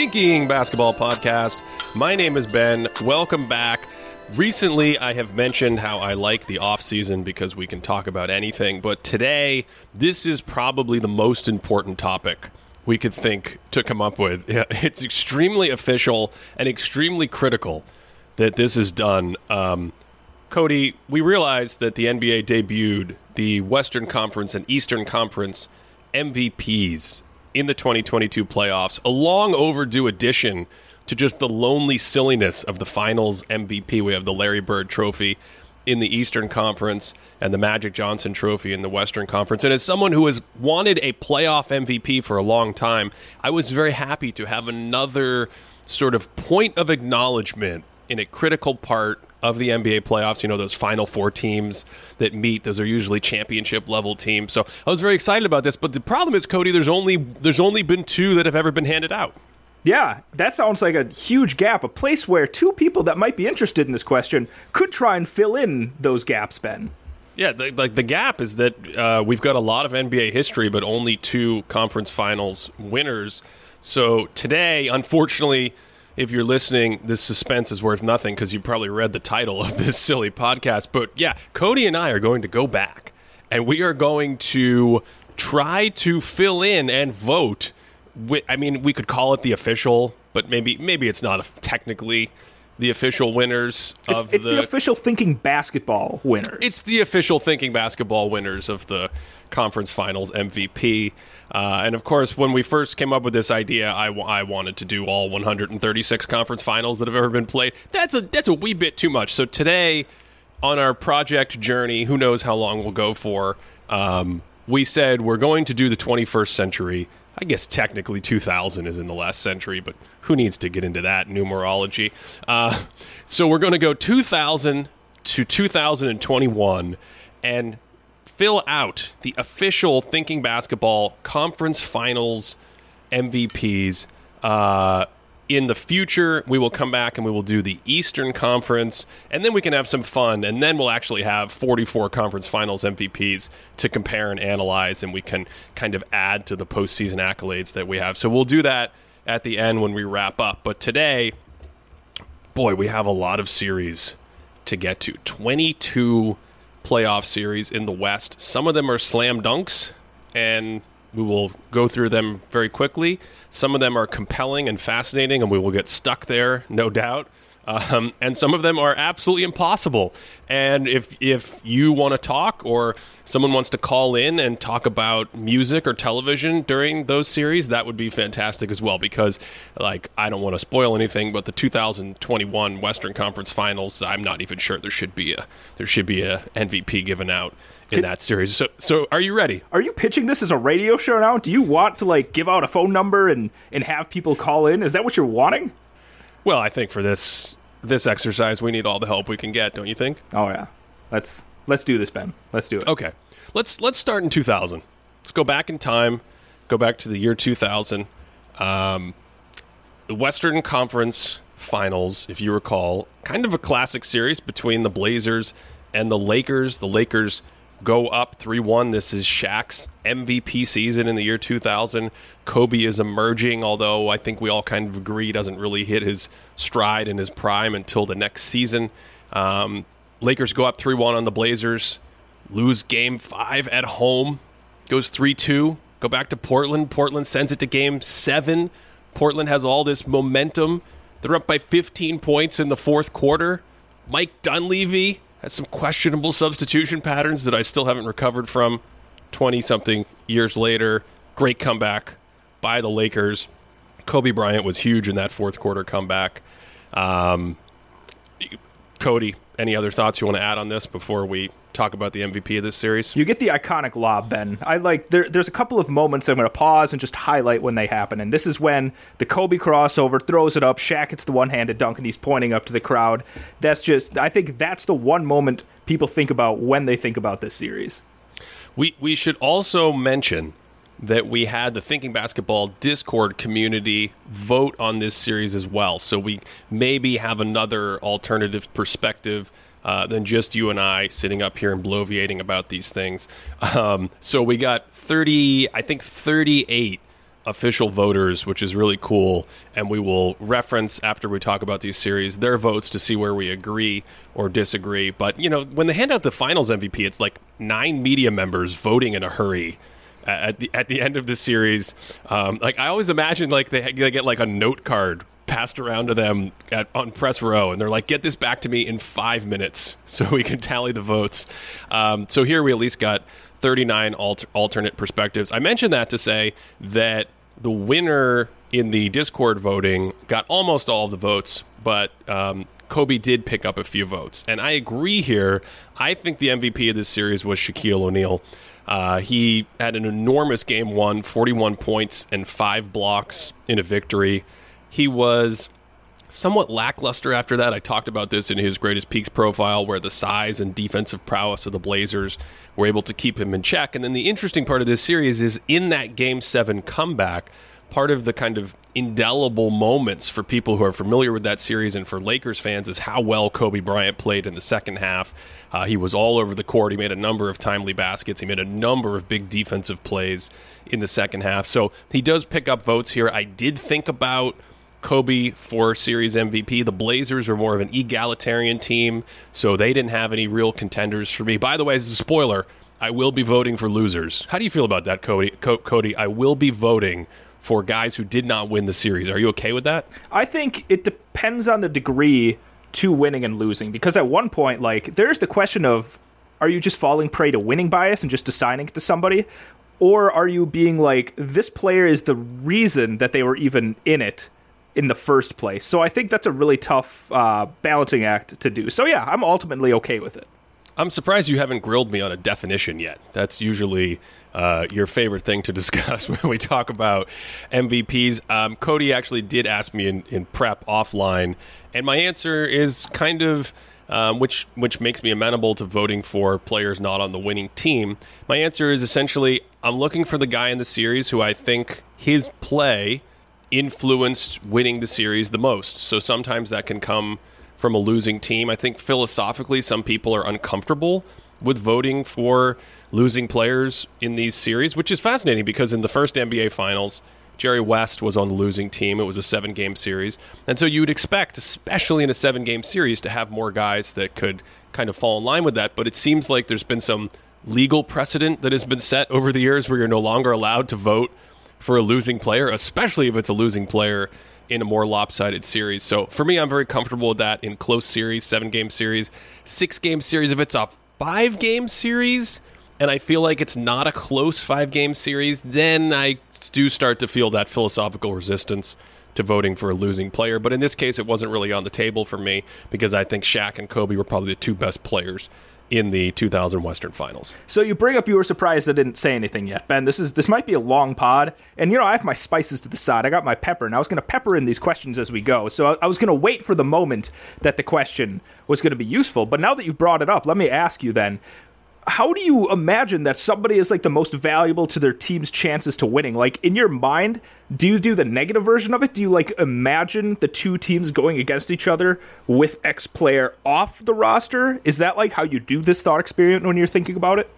Thinking Basketball Podcast. My name is Ben. Welcome back. Recently, I have mentioned how I like the off season because we can talk about anything, but today, this is probably the most important topic we could think to come up with. It's extremely official and extremely critical that this is done. Um, Cody, we realized that the NBA debuted the Western Conference and Eastern Conference MVPs in the 2022 playoffs, a long overdue addition to just the lonely silliness of the finals MVP. We have the Larry Bird Trophy in the Eastern Conference and the Magic Johnson Trophy in the Western Conference. And as someone who has wanted a playoff MVP for a long time, I was very happy to have another sort of point of acknowledgement in a critical part of the NBA playoffs. You know, those final four teams that meet, those are usually championship level teams. So I was very excited about this. But the problem is, Cody, there's only there's only been two that have ever been handed out. Yeah, that sounds like a huge gap, a place where two people that might be interested in this question could try and fill in those gaps, Ben. Yeah, the, like the gap is that uh, we've got a lot of NBA history, but only two conference finals winners. So today, unfortunately, if you're listening, this suspense is worth nothing because you probably read the title of this silly podcast. But yeah, Cody and I are going to go back and we are going to try to fill in and vote. With, I mean, we could call it the official, but maybe maybe it's not technically the official winners of it's, it's the, the, official thinking basketball winners. It's the official thinking basketball winners of the conference finals MVP. Uh, and of course, when we first came up with this idea, I, w- I wanted to do all 136 conference finals that have ever been played. That's a that's a wee bit too much. So today, on our project journey, who knows how long we'll go for? Um, we said we're going to do the 21st century. I guess technically 2000 is in the last century, but who needs to get into that numerology? Uh, so we're going to go 2000 to 2021 and fill out the official Thinking Basketball Conference Finals MVPs. Uh, in the future, we will come back and we will do the Eastern Conference, and then we can have some fun, and then we'll actually have 44 Conference Finals MVPs to compare and analyze, and we can kind of add to the postseason accolades that we have. So we'll do that at the end when we wrap up. But today, boy, we have a lot of series to get to 22 playoff series in the West. Some of them are slam dunks, and we will go through them very quickly. Some of them are compelling and fascinating, and we will get stuck there, no doubt. Um, and some of them are absolutely impossible. And if if you want to talk, or someone wants to call in and talk about music or television during those series, that would be fantastic as well. Because, like, I don't want to spoil anything, but the 2021 Western Conference Finals, I'm not even sure there should be a there should be a MVP given out in that series. So, so are you ready? Are you pitching this as a radio show now? Do you want to like give out a phone number and and have people call in? Is that what you're wanting? Well, I think for this this exercise, we need all the help we can get. Don't you think? Oh yeah, let's let's do this, Ben. Let's do it. Okay, let's let's start in 2000. Let's go back in time. Go back to the year 2000. Um, the Western Conference Finals, if you recall, kind of a classic series between the Blazers and the Lakers. The Lakers go up 3 1. This is Shaq's MVP season in the year 2000. Kobe is emerging, although I think we all kind of agree doesn't really hit his stride in his prime until the next season. Um, Lakers go up 3 1 on the Blazers, lose game five at home, goes 3 2, go back to Portland. Portland sends it to game seven. Portland has all this momentum. They're up by 15 points in the fourth quarter. Mike Dunleavy has some questionable substitution patterns that I still haven't recovered from 20 something years later. Great comeback by the Lakers. Kobe Bryant was huge in that fourth quarter comeback. Um, Cody, any other thoughts you want to add on this before we talk about the MVP of this series? You get the iconic lob, Ben. I like there, there's a couple of moments I'm going to pause and just highlight when they happen. And this is when the Kobe crossover throws it up. Shaq hits the one-handed dunk, and he's pointing up to the crowd. That's just I think that's the one moment people think about when they think about this series. We we should also mention that we had the Thinking Basketball Discord community vote on this series as well. So we maybe have another alternative perspective uh, than just you and I sitting up here and bloviating about these things. Um, so we got 30, I think 38 official voters, which is really cool. And we will reference after we talk about these series their votes to see where we agree or disagree. But you know, when they hand out the finals MVP, it's like nine media members voting in a hurry at the at the end of the series. Um, like I always imagine, like they, they get like a note card passed around to them at, on press row, and they're like, "Get this back to me in five minutes, so we can tally the votes." Um, so here we at least got 39 alter- alternate perspectives. I mentioned that to say that the winner in the Discord voting got almost all of the votes, but um, Kobe did pick up a few votes. And I agree here. I think the MVP of this series was Shaquille O'Neal. Uh, he had an enormous game one, 41 points and five blocks in a victory. He was somewhat lackluster after that. I talked about this in his greatest peaks profile, where the size and defensive prowess of the Blazers were able to keep him in check. And then the interesting part of this series is in that game seven comeback, part of the kind of indelible moments for people who are familiar with that series and for Lakers fans is how well Kobe Bryant played in the second half. Uh, he was all over the court. He made a number of timely baskets. He made a number of big defensive plays in the second half. So he does pick up votes here. I did think about Kobe for series MVP. The Blazers are more of an egalitarian team, so they didn't have any real contenders for me. By the way, as a spoiler, I will be voting for losers. How do you feel about that, Cody? Co- Cody, I will be voting for guys who did not win the series. Are you okay with that? I think it depends on the degree to winning and losing because at one point, like, there's the question of are you just falling prey to winning bias and just assigning it to somebody? Or are you being like, this player is the reason that they were even in it in the first place. So I think that's a really tough uh, balancing act to do. So yeah, I'm ultimately okay with it. I'm surprised you haven't grilled me on a definition yet. That's usually uh, your favorite thing to discuss when we talk about MVPs. Um, Cody actually did ask me in, in prep offline, and my answer is kind of. Um, which which makes me amenable to voting for players not on the winning team. My answer is essentially I'm looking for the guy in the series who I think his play influenced winning the series the most. So sometimes that can come from a losing team. I think philosophically, some people are uncomfortable with voting for losing players in these series, which is fascinating because in the first NBA Finals, Jerry West was on the losing team. It was a seven game series. And so you would expect, especially in a seven game series, to have more guys that could kind of fall in line with that. But it seems like there's been some legal precedent that has been set over the years where you're no longer allowed to vote for a losing player, especially if it's a losing player in a more lopsided series. So for me, I'm very comfortable with that in close series, seven game series, six game series. If it's a five game series and I feel like it's not a close five game series, then I do start to feel that philosophical resistance to voting for a losing player. But in this case, it wasn't really on the table for me because I think Shaq and Kobe were probably the two best players in the 2000 Western Finals. So you bring up you were surprised I didn't say anything yet, Ben. This is this might be a long pod, and you know I have my spices to the side. I got my pepper, and I was going to pepper in these questions as we go. So I, I was going to wait for the moment that the question was going to be useful. But now that you've brought it up, let me ask you then: how do you imagine that somebody is like the most valuable to their team's chances to winning? Like in your mind, do you do the negative version of it? Do you like imagine the two teams going against each other with X player off the roster? Is that like how you do this thought experiment when you're thinking about it?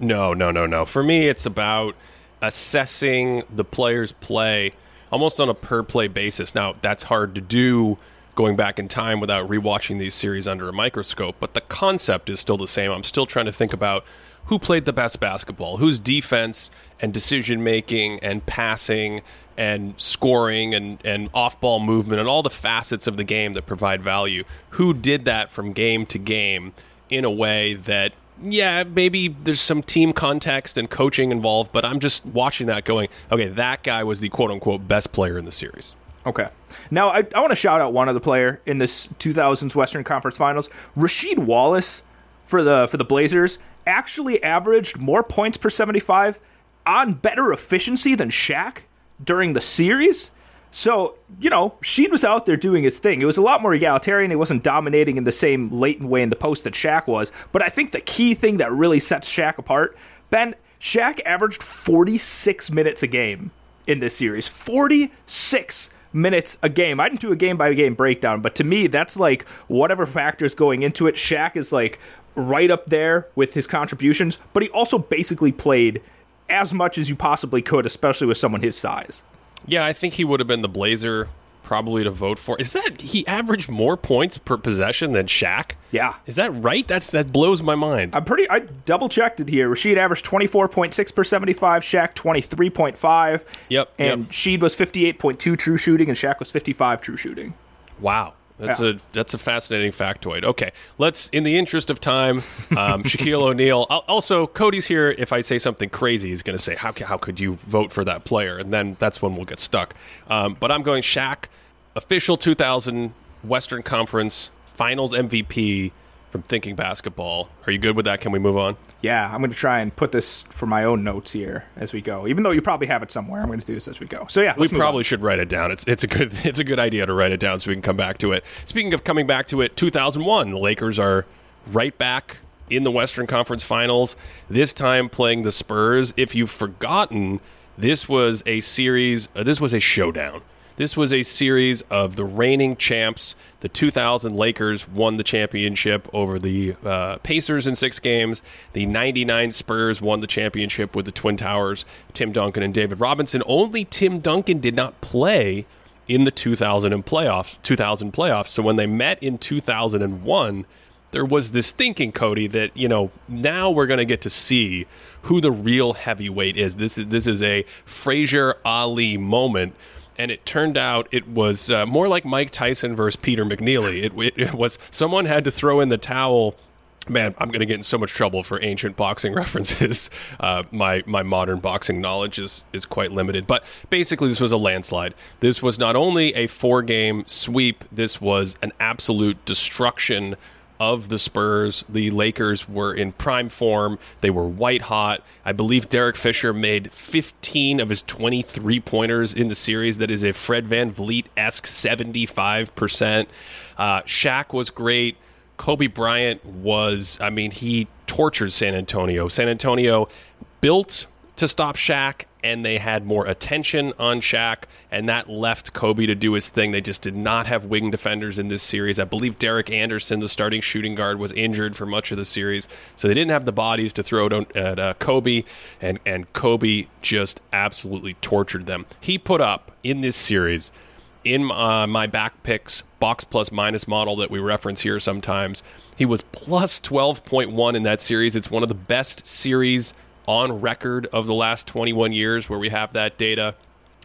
No, no, no, no. For me, it's about assessing the player's play almost on a per play basis. Now, that's hard to do going back in time without rewatching these series under a microscope, but the concept is still the same. I'm still trying to think about who played the best basketball, whose defense and decision making and passing and scoring and, and off ball movement and all the facets of the game that provide value, who did that from game to game in a way that yeah, maybe there's some team context and coaching involved, but I'm just watching that going, okay, that guy was the quote unquote best player in the series. Okay. Now, I, I want to shout out one other player in this 2000s Western Conference Finals. Rasheed Wallace for the for the Blazers actually averaged more points per 75 on better efficiency than Shaq during the series. So, you know, Sheed was out there doing his thing. It was a lot more egalitarian. He wasn't dominating in the same latent way in the post that Shaq was. But I think the key thing that really sets Shaq apart, Ben, Shaq averaged 46 minutes a game in this series. 46 minutes a game. I didn't do a game by game breakdown, but to me, that's like whatever factors going into it. Shaq is like right up there with his contributions, but he also basically played as much as you possibly could, especially with someone his size. Yeah, I think he would have been the Blazer probably to vote for. Is that he averaged more points per possession than Shaq? Yeah. Is that right? That's that blows my mind. I'm pretty. I double checked it here. Sheed averaged 24.6 per 75. Shaq 23.5. Yep, And yep. Sheed was 58.2 true shooting, and Shaq was 55 true shooting. Wow. That's Yeah. a that's a fascinating factoid. Okay, let's. In the interest of time, um, Shaquille O'Neal. Also, Cody's here. If I say something crazy, he's going to say, "How how could you vote for that player?" And then that's when we'll get stuck. Um, but I'm going Shaq, official 2000 Western Conference Finals MVP from Thinking Basketball. Are you good with that? Can we move on? Yeah, I'm going to try and put this for my own notes here as we go. Even though you probably have it somewhere, I'm going to do this as we go. So yeah, We probably on. should write it down. It's it's a good it's a good idea to write it down so we can come back to it. Speaking of coming back to it, 2001, the Lakers are right back in the Western Conference Finals. This time playing the Spurs. If you've forgotten, this was a series. Uh, this was a showdown. This was a series of the reigning champs. The 2000 Lakers won the championship over the uh, Pacers in six games. The 99 Spurs won the championship with the Twin Towers, Tim Duncan and David Robinson. Only Tim Duncan did not play in the 2000 and playoffs, 2000 playoffs. So when they met in 2001, there was this thinking, Cody, that you know now we're going to get to see who the real heavyweight is. This is this is a Frazier Ali moment, and it turned out it was uh, more like Mike Tyson versus Peter McNeeley. It, it, it was someone had to throw in the towel. Man, I'm going to get in so much trouble for ancient boxing references. Uh, my my modern boxing knowledge is is quite limited, but basically, this was a landslide. This was not only a four game sweep. This was an absolute destruction of the Spurs. The Lakers were in prime form. They were white hot. I believe Derek Fisher made 15 of his 23 pointers in the series. That is a Fred VanVleet esque 75%. Uh, Shaq was great. Kobe Bryant was, I mean, he tortured San Antonio. San Antonio built to stop Shaq, and they had more attention on Shaq, and that left Kobe to do his thing. They just did not have wing defenders in this series. I believe Derek Anderson, the starting shooting guard, was injured for much of the series, so they didn't have the bodies to throw at uh, Kobe, and, and Kobe just absolutely tortured them. He put up in this series, in uh, my back picks box plus minus model that we reference here sometimes, he was plus 12.1 in that series. It's one of the best series on record of the last 21 years where we have that data.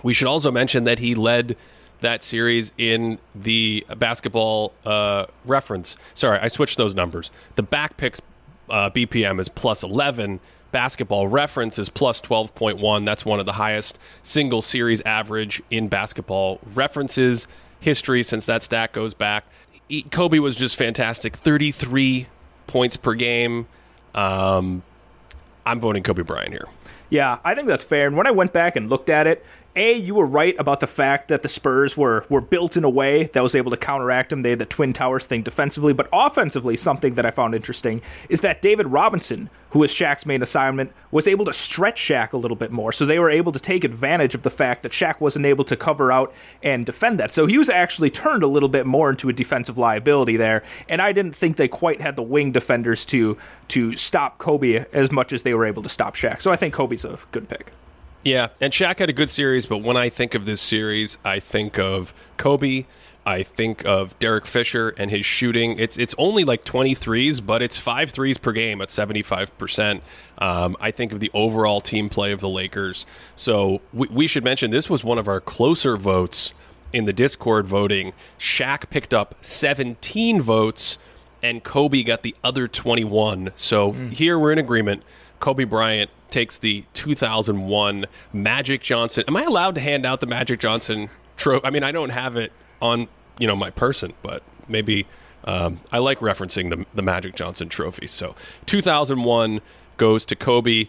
We should also mention that he led that series in the basketball uh, reference. Sorry, I switched those numbers. The back picks uh, BPM is plus 11. Basketball reference is plus 12.1. That's one of the highest single series average in basketball references history since that stat goes back. Kobe was just fantastic 33 points per game. Um, I'm voting Kobe Bryant here. Yeah, I think that's fair. And when I went back and looked at it, A, you were right about the fact that the Spurs were, were built in a way that was able to counteract them. They had the Twin Towers thing defensively, but offensively, something that I found interesting is that David Robinson, who was Shaq's main assignment, was able to stretch Shaq a little bit more. So they were able to take advantage of the fact that Shaq wasn't able to cover out and defend that. So he was actually turned a little bit more into a defensive liability there. And I didn't think they quite had the wing defenders to to stop Kobe as much as they were able to stop Shaq. So I think Kobe's a good pick. Yeah, and Shaq had a good series, but when I think of this series, I think of Kobe. I think of Derek Fisher and his shooting. It's it's only like 23s, but it's five threes per game at 75%. Um, I think of the overall team play of the Lakers. So we, we should mention this was one of our closer votes in the Discord voting. Shaq picked up 17 votes, and Kobe got the other 21. So here we're in agreement. Kobe Bryant takes the 2001 Magic Johnson. Am I allowed to hand out the Magic Johnson trophy? I mean, I don't have it on you know my person, but maybe um, I like referencing the the Magic Johnson trophy. So 2001 goes to Kobe.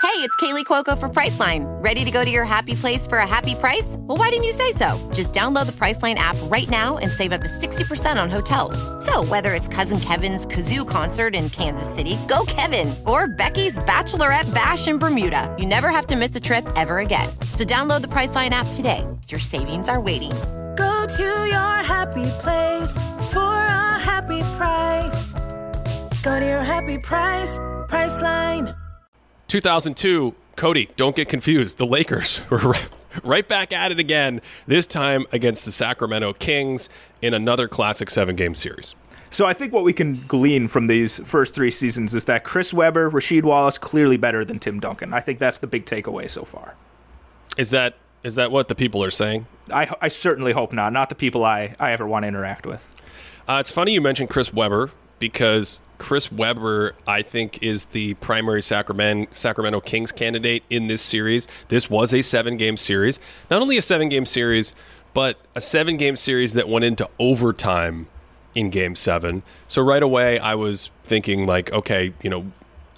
Hey, it's Kaley Cuoco for Priceline. Ready to go to your happy place for a happy price? Well, why didn't you say so? Just download the Priceline app right now and save up to 60% on hotels. So, whether it's Cousin Kevin's Kazoo concert in Kansas City, go Kevin, or Becky's Bachelorette Bash in Bermuda, you never have to miss a trip ever again. So, download the Priceline app today. Your savings are waiting. Go to your happy place for a happy price. Go to your happy price, Priceline. 2002, Cody, don't get confused. The Lakers were right, right back at it again, this time against the Sacramento Kings in another classic seven game series. So I think what we can glean from these first three seasons is that Chris Webber, Rasheed Wallace, clearly better than Tim Duncan. I think that's the big takeaway so far. Is that is that what the people are saying? I, I certainly hope not. Not the people I, I ever want to interact with. Uh, it's funny you mentioned Chris Webber because Chris Webber, I think, is the primary Sacramento, Sacramento Kings candidate in this series. This was a seven game series. Not only a seven game series, but a seven game series that went into overtime in game seven. So right away, I was thinking, like, okay, you know,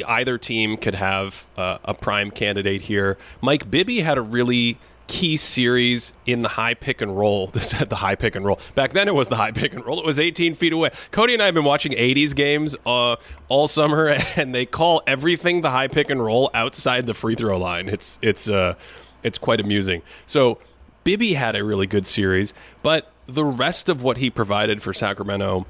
either team could have uh, a prime candidate here. Mike Bibby had a really key series in the high pick and roll. This the high pick and roll. Back then, it was the high pick and roll. It was 18 feet away. Cody and I have been watching 80s games uh, all summer, and they call everything the high pick and roll outside the free throw line. It's it's uh, it's quite amusing. So Bibby had a really good series, but the rest of what he provided for Sacramento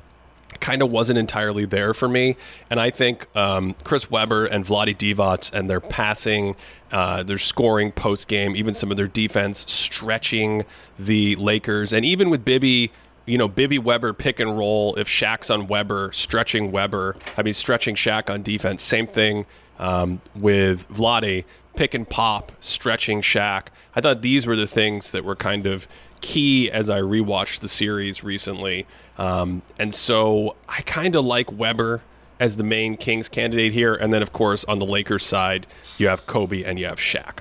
kind of wasn't entirely there for me. And I think um, Chris Webber and Vlade Divac and their passing, uh, their scoring post game, even some of their defense stretching the Lakers, and even with Bibby. You know, Bibby Webber pick and roll. If Shaq's on Webber, stretching Webber. I mean, stretching Shaq on defense. Same thing um, with Vlade, pick and pop, stretching Shaq. I thought these were the things that were kind of key as I rewatched the series recently. Um, and so I kind of like Webber as the main Kings candidate here. And then, of course, on the Lakers side, you have Kobe and you have Shaq.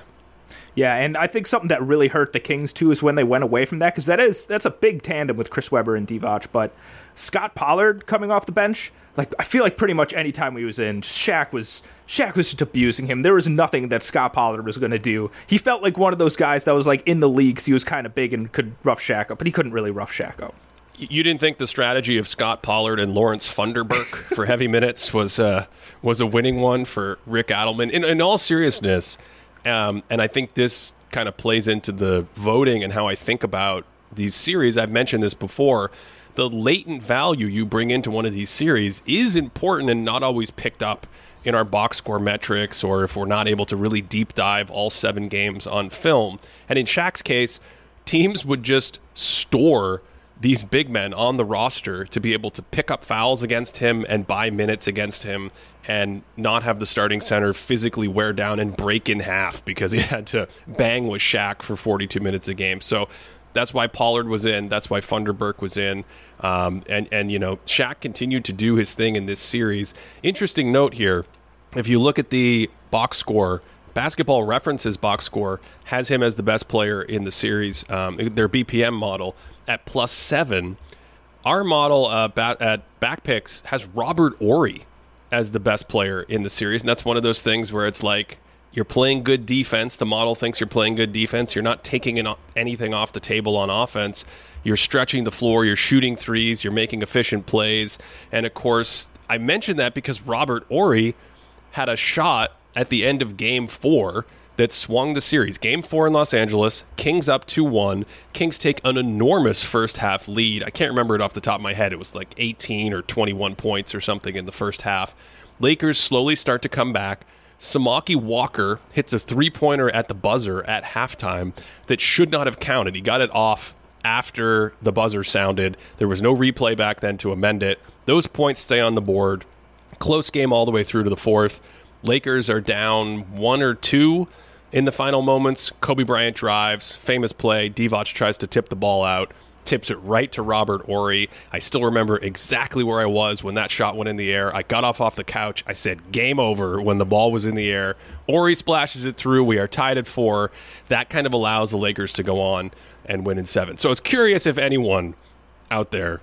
Yeah, and I think something that really hurt the Kings too is when they went away from that because that is that's a big tandem with Chris Webber and Divac. But Scott Pollard coming off the bench, like I feel like pretty much any time he was in, Shaq was Shaq was just abusing him. There was nothing that Scott Pollard was going to do. He felt like one of those guys that was like in the leagues. He was kind of big and could rough Shaq up, but he couldn't really rough Shaq up. You didn't think the strategy of Scott Pollard and Lawrence Funderburke for heavy minutes was uh, was a winning one for Rick Adelman. In, in all seriousness, um, and I think this kind of plays into the voting and how I think about these series. I've mentioned this before. The latent value you bring into one of these series is important and not always picked up in our box score metrics or if we're not able to really deep dive all seven games on film. And in Shaq's case, teams would just store these big men on the roster to be able to pick up fouls against him and buy minutes against him and not have the starting center physically wear down and break in half because he had to bang with Shaq for 42 minutes a game. So that's why Pollard was in. That's why Funderburke was in. Um, and, and, you know, Shaq continued to do his thing in this series. Interesting note here if you look at the box score, Basketball References box score has him as the best player in the series, um, their BPM model at plus seven. Our model uh, ba- at Backpicks has Robert Horry as the best player in the series. And that's one of those things where it's like you're playing good defense. The model thinks you're playing good defense. You're not taking anything off the table on offense. You're stretching the floor. You're shooting threes. You're making efficient plays. And of course, I mentioned that because Robert Horry had a shot at the end of game four that swung the series. Game four in Los Angeles, Kings up 2 1. Kings take an enormous first half lead. I can't remember it off the top of my head. It was like 18 or 21 points or something in the first half. Lakers slowly start to come back. Samaki Walker hits a three pointer at the buzzer at halftime that should not have counted. He got it off after the buzzer sounded. There was no replay back then to amend it. Those points stay on the board. Close game all the way through to the fourth. Lakers are down one or two in the final moments. Kobe Bryant drives, famous play. Divac tries to tip the ball out, tips it right to Robert Horry. I still remember exactly where I was when that shot went in the air. I got off off the couch. I said game over when the ball was in the air. Horry splashes it through. We are tied at four. That kind of allows the Lakers to go on and win in seven. So it's curious if anyone out there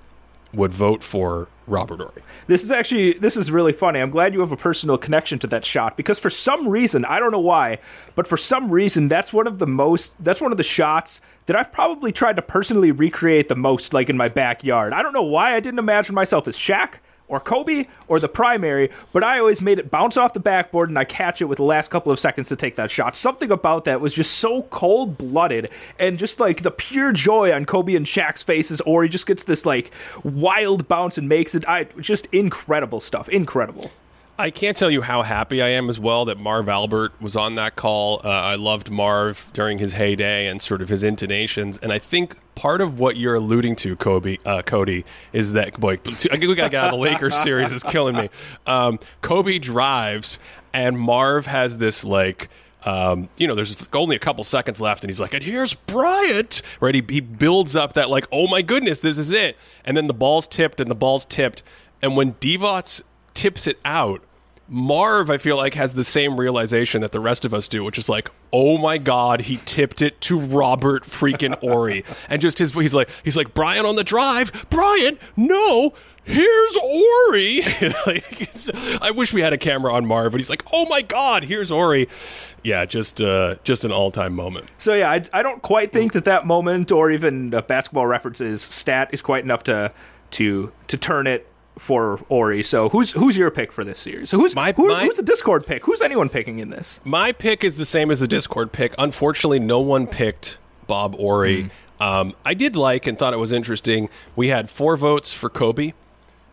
would vote for Robert Horry. This is actually this is really funny. I'm glad you have a personal connection to that shot because for some reason, I don't know why, but for some reason that's one of the most that's one of the shots that I've probably tried to personally recreate the most like in my backyard. I don't know why I didn't imagine myself as Shaq or Kobe or the primary, but I always made it bounce off the backboard and I catch it with the last couple of seconds to take that shot. Something about that was just so cold blooded and just like the pure joy on Kobe and Shaq's faces, or he just gets this like wild bounce and makes it. I just incredible stuff. Incredible. I can't tell you how happy I am as well that Marv Albert was on that call. Uh, I loved Marv during his heyday and sort of his intonations, and I think part of what you're alluding to, Kobe, uh, Cody, is that boy, we got to get out of the Lakers series. is killing me. Um, Kobe drives, and Marv has this like. Um, you know, there's only a couple seconds left, and he's like, and here's Bryant, right? He, he builds up that, like, oh my goodness, this is it. And then the ball's tipped, and the ball's tipped. And when Divac tips it out, Marv, I feel like, has the same realization that the rest of us do, which is like, oh my god, he tipped it to Robert freaking Horry, and just his he's like he's like Brian on the drive, Brian, no. Here's Horry. like, I wish we had a camera on Marv, but he's like, "Oh my God, here's Horry." Yeah, just uh, just an all time moment. So yeah, I, I don't quite think that that moment or even a basketball references stat is quite enough to to to turn it for Horry. So who's who's your pick for this series? So who's My- who- my- who's the Discord pick? Who's anyone picking in this? My pick is the same as the Discord pick. Unfortunately, no one picked Bob Horry. Um, I did like and thought it was interesting. We had four votes for Kobe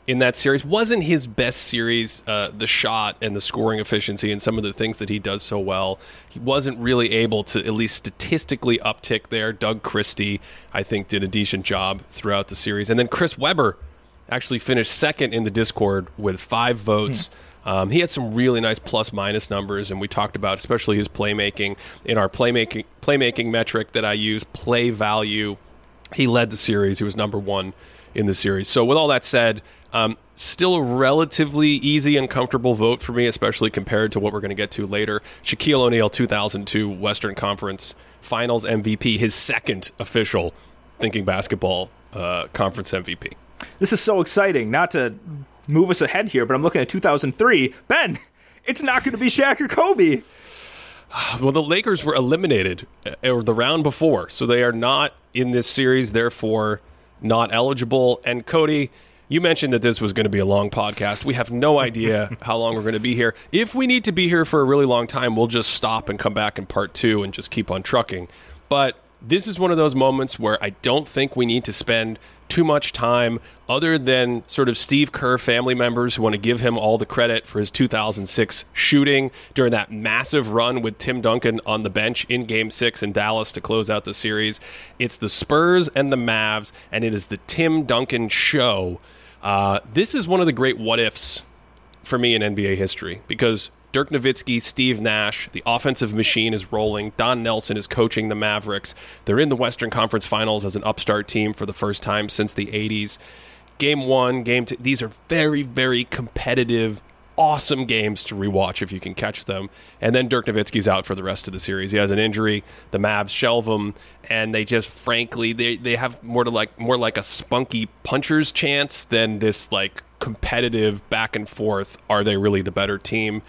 in that series. Wasn't his best series, uh, the shot and the scoring efficiency and some of the things that he does so well. He wasn't really able to at least statistically uptick there. Doug Christie, I think, did a decent job throughout the series. And then Chris Webber actually finished second in the Discord with five votes. Um, he had some really nice plus minus numbers, and we talked about especially his playmaking in our playmaking playmaking metric that I use, play value. He led the series. He was number one in the series. So, with all that said, um, still a relatively easy and comfortable vote for me, especially compared to what we're going to get to later. Shaquille O'Neal, 2002 Western Conference Finals MVP, his second official Thinking Basketball uh, Conference MVP. This is so exciting. Not to move us ahead here, but I'm looking at 2003. Ben, it's not going to be Shaq or Kobe. Well, the Lakers were eliminated uh, or the round before, so they are not in this series, therefore not eligible. And Cody, you mentioned that this was going to be a long podcast. We have no idea how long we're going to be here. If we need to be here for a really long time, we'll just stop and come back in part two and just keep on trucking. But this is one of those moments where I don't think we need to spend too much time other than sort of Steve Kerr family members who want to give him all the credit for his 2006 shooting during that massive run with Tim Duncan on the bench in game 6 in Dallas to close out the series. It's the Spurs and the Mavs and it is the Tim Duncan show. Uh, this is one of the great what ifs for me in NBA history because Dirk Nowitzki, Steve Nash, the offensive machine is rolling. Don Nelson is coaching the Mavericks. They're in the Western Conference Finals as an upstart team for the first time since the 80s. Game one, game two, these are very, very competitive, awesome games to rewatch if you can catch them. And then Dirk Nowitzki's out for the rest of the series. He has an injury. The Mavs shelve him, and they just, frankly, they, they have more to like more like a spunky puncher's chance than this like competitive back and forth. Are they really the better team?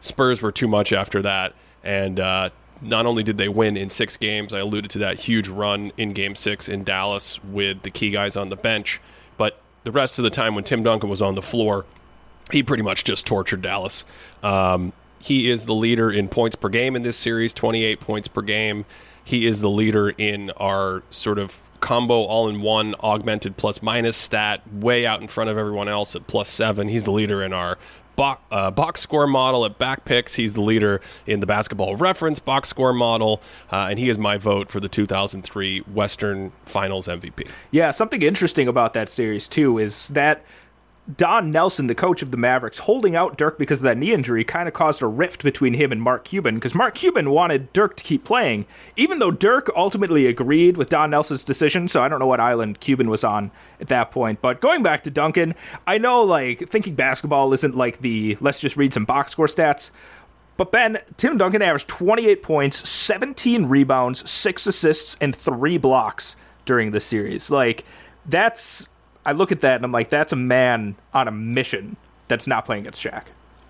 Spurs were too much after that, and uh, not only did they win in six games, I alluded to that huge run in Game Six in Dallas with the key guys on the bench, but the rest of the time when Tim Duncan was on the floor, he pretty much just tortured Dallas. Um, he is the leader in points per game in this series, 28 points per game. He is the leader in our sort of combo all in one augmented plus minus stat, way out in front of everyone else at plus seven. He's the leader in our bo- uh, box score model at back picks. He's the leader in the basketball reference box score model, uh, and he is my vote for the 2003 Western Finals MVP. Yeah, something interesting about that series too is that Don Nelson, the coach of the Mavericks, holding out Dirk because of that knee injury kind of caused a rift between him and Mark Cuban because Mark Cuban wanted Dirk to keep playing, even though Dirk ultimately agreed with Don Nelson's decision. So I don't know what island Cuban was on at that point. But going back to Duncan, I know like thinking basketball isn't like the let's just read some box score stats. But Ben, Tim Duncan averaged 28 points, 17 rebounds, 6 assists, and 3 blocks during the series. Like, that's. I look at that and I'm like, that's a man on a mission that's not playing against Shaq.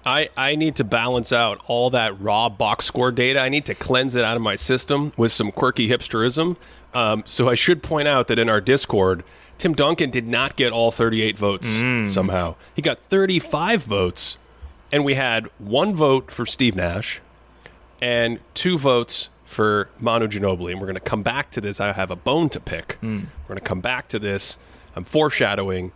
I, I need to balance out all that raw box score data. I need to cleanse it out of my system with some quirky hipsterism. Um, so I should point out that in our Discord, Tim Duncan did not get all 38 votes somehow. He got 35 votes, and we had one vote for Steve Nash and two votes for Manu Ginobili. And we're going to come back to this. I have a bone to pick. We're going to come back to this. I'm foreshadowing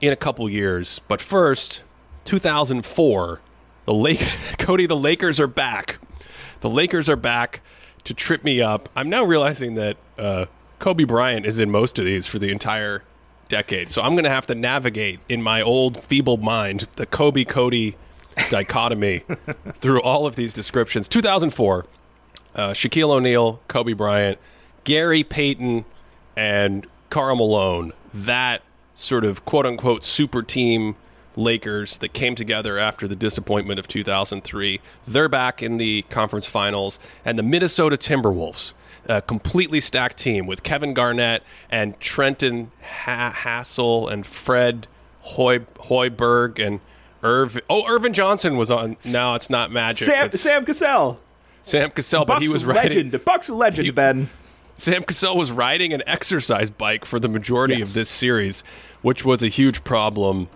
in a couple years. But first, 2004, The Lake Cody, the Lakers are back. The Lakers are back to trip me up. I'm now realizing that uh, Kobe Bryant is in most of these for the entire decade. So I'm going to have to navigate in my old feeble mind the Kobe Cody dichotomy through all of these descriptions. 2004, uh, Shaquille O'Neal, Kobe Bryant, Gary Payton, and Karl Malone. That sort of quote unquote super team Lakers that came together after the disappointment of 2003. They're back in the conference finals, and the Minnesota Timberwolves. A completely stacked team with Kevin Garnett and Trenton ha- Hassell and Fred Hoy- Hoiberg and Irv. Oh, Irvin Johnson was on. No, it's not Magic. Sam It's Sam Cassell. Sam Cassell, but he was legend. riding. Bucks a legend, He- Ben. Sam Cassell was riding an exercise bike for the majority Yes. of this series, which was a huge problem.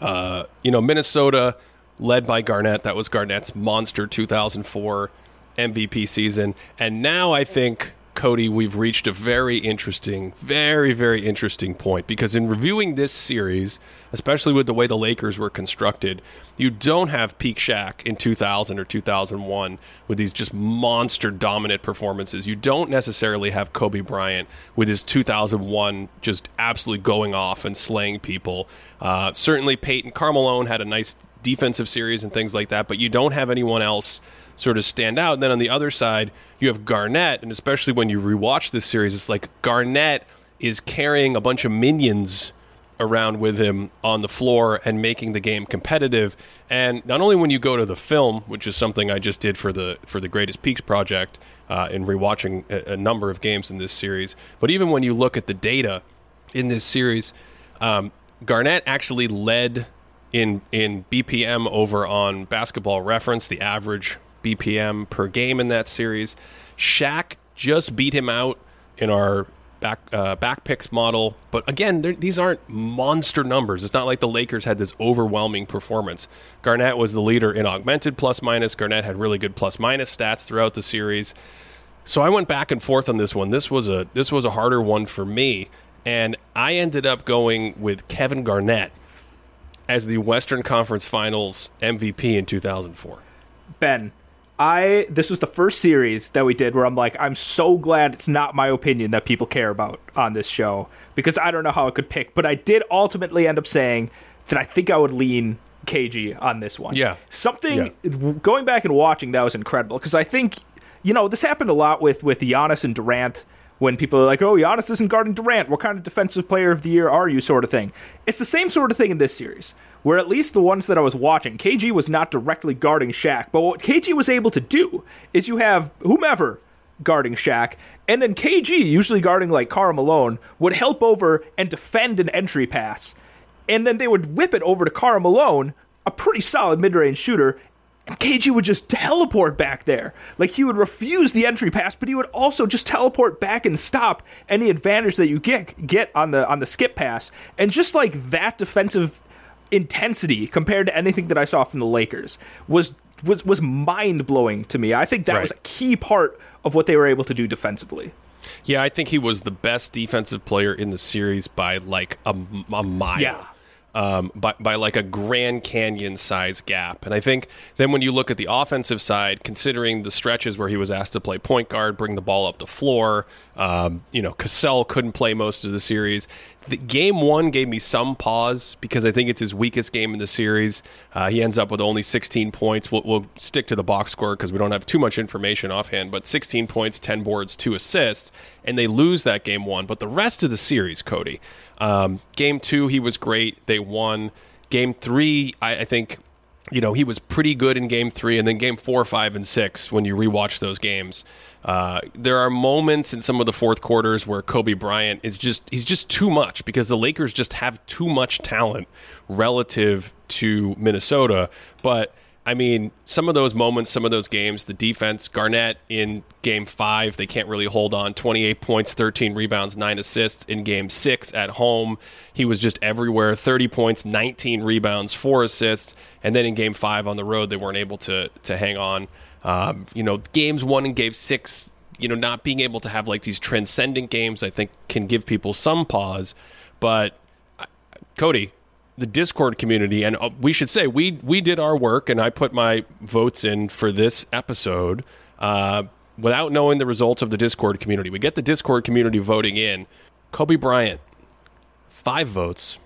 Uh, you know, Minnesota led by Garnett. That was Garnett's monster 2004 MVP season. And now I think, Cody, we've reached a very interesting, very, very interesting point because in reviewing this series, especially with the way the Lakers were constructed, you don't have peak Shaq in 2000 or 2001 with these just monster dominant performances. You don't necessarily have Kobe Bryant with his 2001 just absolutely going off and slaying people. Uh, certainly, Payton Karl Malone had a nice defensive series and things like that, but you don't have anyone else sort of stand out. And then on the other side, you have Garnett, and especially when you rewatch this series, it's like Garnett is carrying a bunch of minions around with him on the floor and making the game competitive. And not only when you go to the film, which is something I just did for the for the Greatest Peaks project uh, in rewatching a, a number of games in this series, but even when you look at the data in this series, um, Garnett actually led in in BPM over on Basketball Reference, the average BPM per game in that series. Shaq just beat him out in our back uh, back picks model, but again, these aren't monster numbers. It's not like the Lakers had this overwhelming performance. Garnett was the leader in augmented plus minus. Garnett had really good plus minus stats throughout the series. So I went back and forth on this one. This was a this was a harder one for me, and I ended up going with Kevin Garnett as the Western Conference Finals MVP in 2004. Ben, I this was the first series that we did where I'm like, I'm so glad it's not my opinion that people care about on this show because I don't know how I could pick, but I did ultimately end up saying that I think I would lean KG on this one. Yeah. something going back and watching that was incredible because I think you know this happened a lot with with Giannis and Durant. When people are like, "Oh, Giannis isn't guarding Durant. What kind of defensive player of the year are you?" sort of thing. It's the same sort of thing in this series, where at least the ones that I was watching, KG was not directly guarding Shaq, but what KG was able to do is you have whomever guarding Shaq, and then KG, usually guarding like Karl Malone, would help over and defend an entry pass, and then they would whip it over to Karl Malone, a pretty solid mid-range shooter, and KG would just teleport back there. Like he would refuse the entry pass, but he would also just teleport back and stop any advantage that you get get on the on the skip pass. And just like that defensive intensity compared to anything that I saw from the Lakers was was was mind blowing to me. I think that Right. was a key part of what they were able to do defensively. Yeah, I think he was the best defensive player in the series by like a, a mile. Yeah. Um, by, by like a Grand Canyon size gap. And I think then when you look at the offensive side, considering the stretches where he was asked to play point guard, bring the ball up the floor, um, you know, Cassell couldn't play most of the series. The game one gave me some pause because I think it's his weakest game in the series. Uh, he ends up with only 16 points. We'll, we'll stick to the box score because we don't have too much information offhand, but 16 points, 10 boards, 2 assists, and they lose that game one. But the rest of the series, Cody, um, game two, he was great. They won. Game three, I, I think you know, he was pretty good in game three, and then game four, five, and six, when you rewatch those games, uh, there are moments in some of the fourth quarters where Kobe Bryant is just, he's just too much because the Lakers just have too much talent relative to Minnesota. But, I mean, some of those moments, some of those games, the defense, Garnett in game five, they can't really hold on. 28 points, 13 rebounds, nine assists. In game six at home, he was just everywhere 30 points, 19 rebounds, four assists. And then in game five on the road, they weren't able to, to hang on. Um, you know, games one and game six, you know, not being able to have like these transcendent games, I think can give people some pause. But Cody, the Discord community, and uh, we should say we we did our work, and I put my votes in for this episode uh, without knowing the results of the Discord community. We get the Discord community voting in. Kobe Bryant, five votes.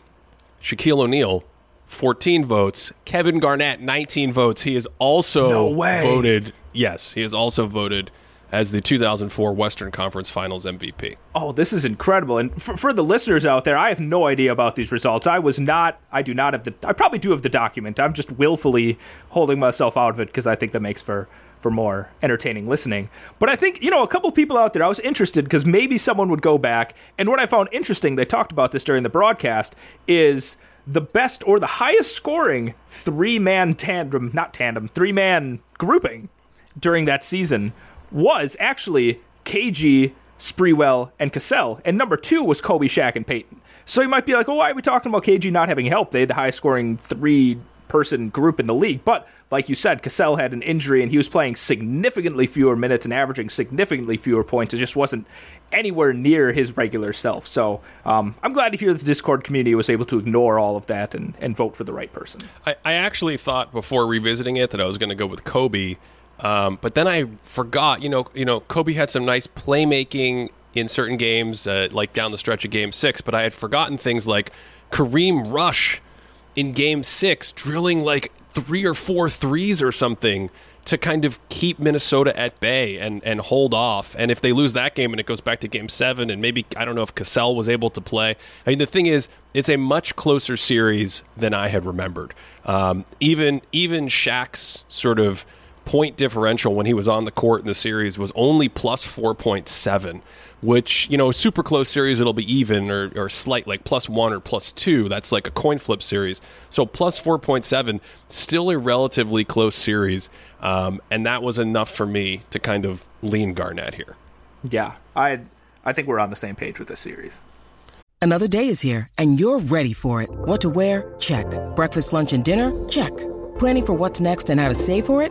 Shaquille O'Neal, 14 votes. Kevin Garnett, 19 votes. He is also No voted. Yes, he is also voted as the 2004 Western Conference Finals MVP. Oh, this is incredible. And for, for the listeners out there, I have no idea about these results. I was not, I do not have the, I probably do have the document. I'm just willfully holding myself out of it because I think that makes for, for more entertaining listening. But I think, you know, a couple people out there, I was interested because maybe someone would go back. And what I found interesting, they talked about this during the broadcast, is the best or the highest scoring three man tandem, not tandem, three man grouping during that season was actually KG, Sprewell, and Cassell. And number two was Kobe, Shaq, and Payton. So you might be like, oh, why are we talking about KG not having help? They had the highest scoring three person group in the league. But like you said, Cassell had an injury and he was playing significantly fewer minutes and averaging significantly fewer points. It just wasn't anywhere near his regular self. So um, I'm glad to hear that the Discord community was able to ignore all of that and, and vote for the right person. I, I actually thought before revisiting it that I was going to go with Kobe, um, but then I forgot. You know, you know, Kobe had some nice playmaking in certain games, uh, like down the stretch of Game Six. But I had forgotten things like Kareem Rush in Game Six, drilling like three or four threes or something to kind of keep Minnesota at bay and, and hold off. And if they lose that game and it goes back to game seven, and maybe, I don't know if Cassell was able to play. I mean, the thing is, it's a much closer series than I had remembered. Um, even, even Shaq's sort of point differential when he was on the court in the series was only plus 4.7 which you know super close series it'll be even or, or slight like plus one or plus two that's like a coin flip series so plus 4.7 still a relatively close series um, and that was enough for me to kind of lean garnett here Yeah, I I think we're on the same page with this series. Another day is here, and you're ready for it. What to wear? Check. Breakfast, lunch, and dinner? Check. Planning for what's next and how to save for it?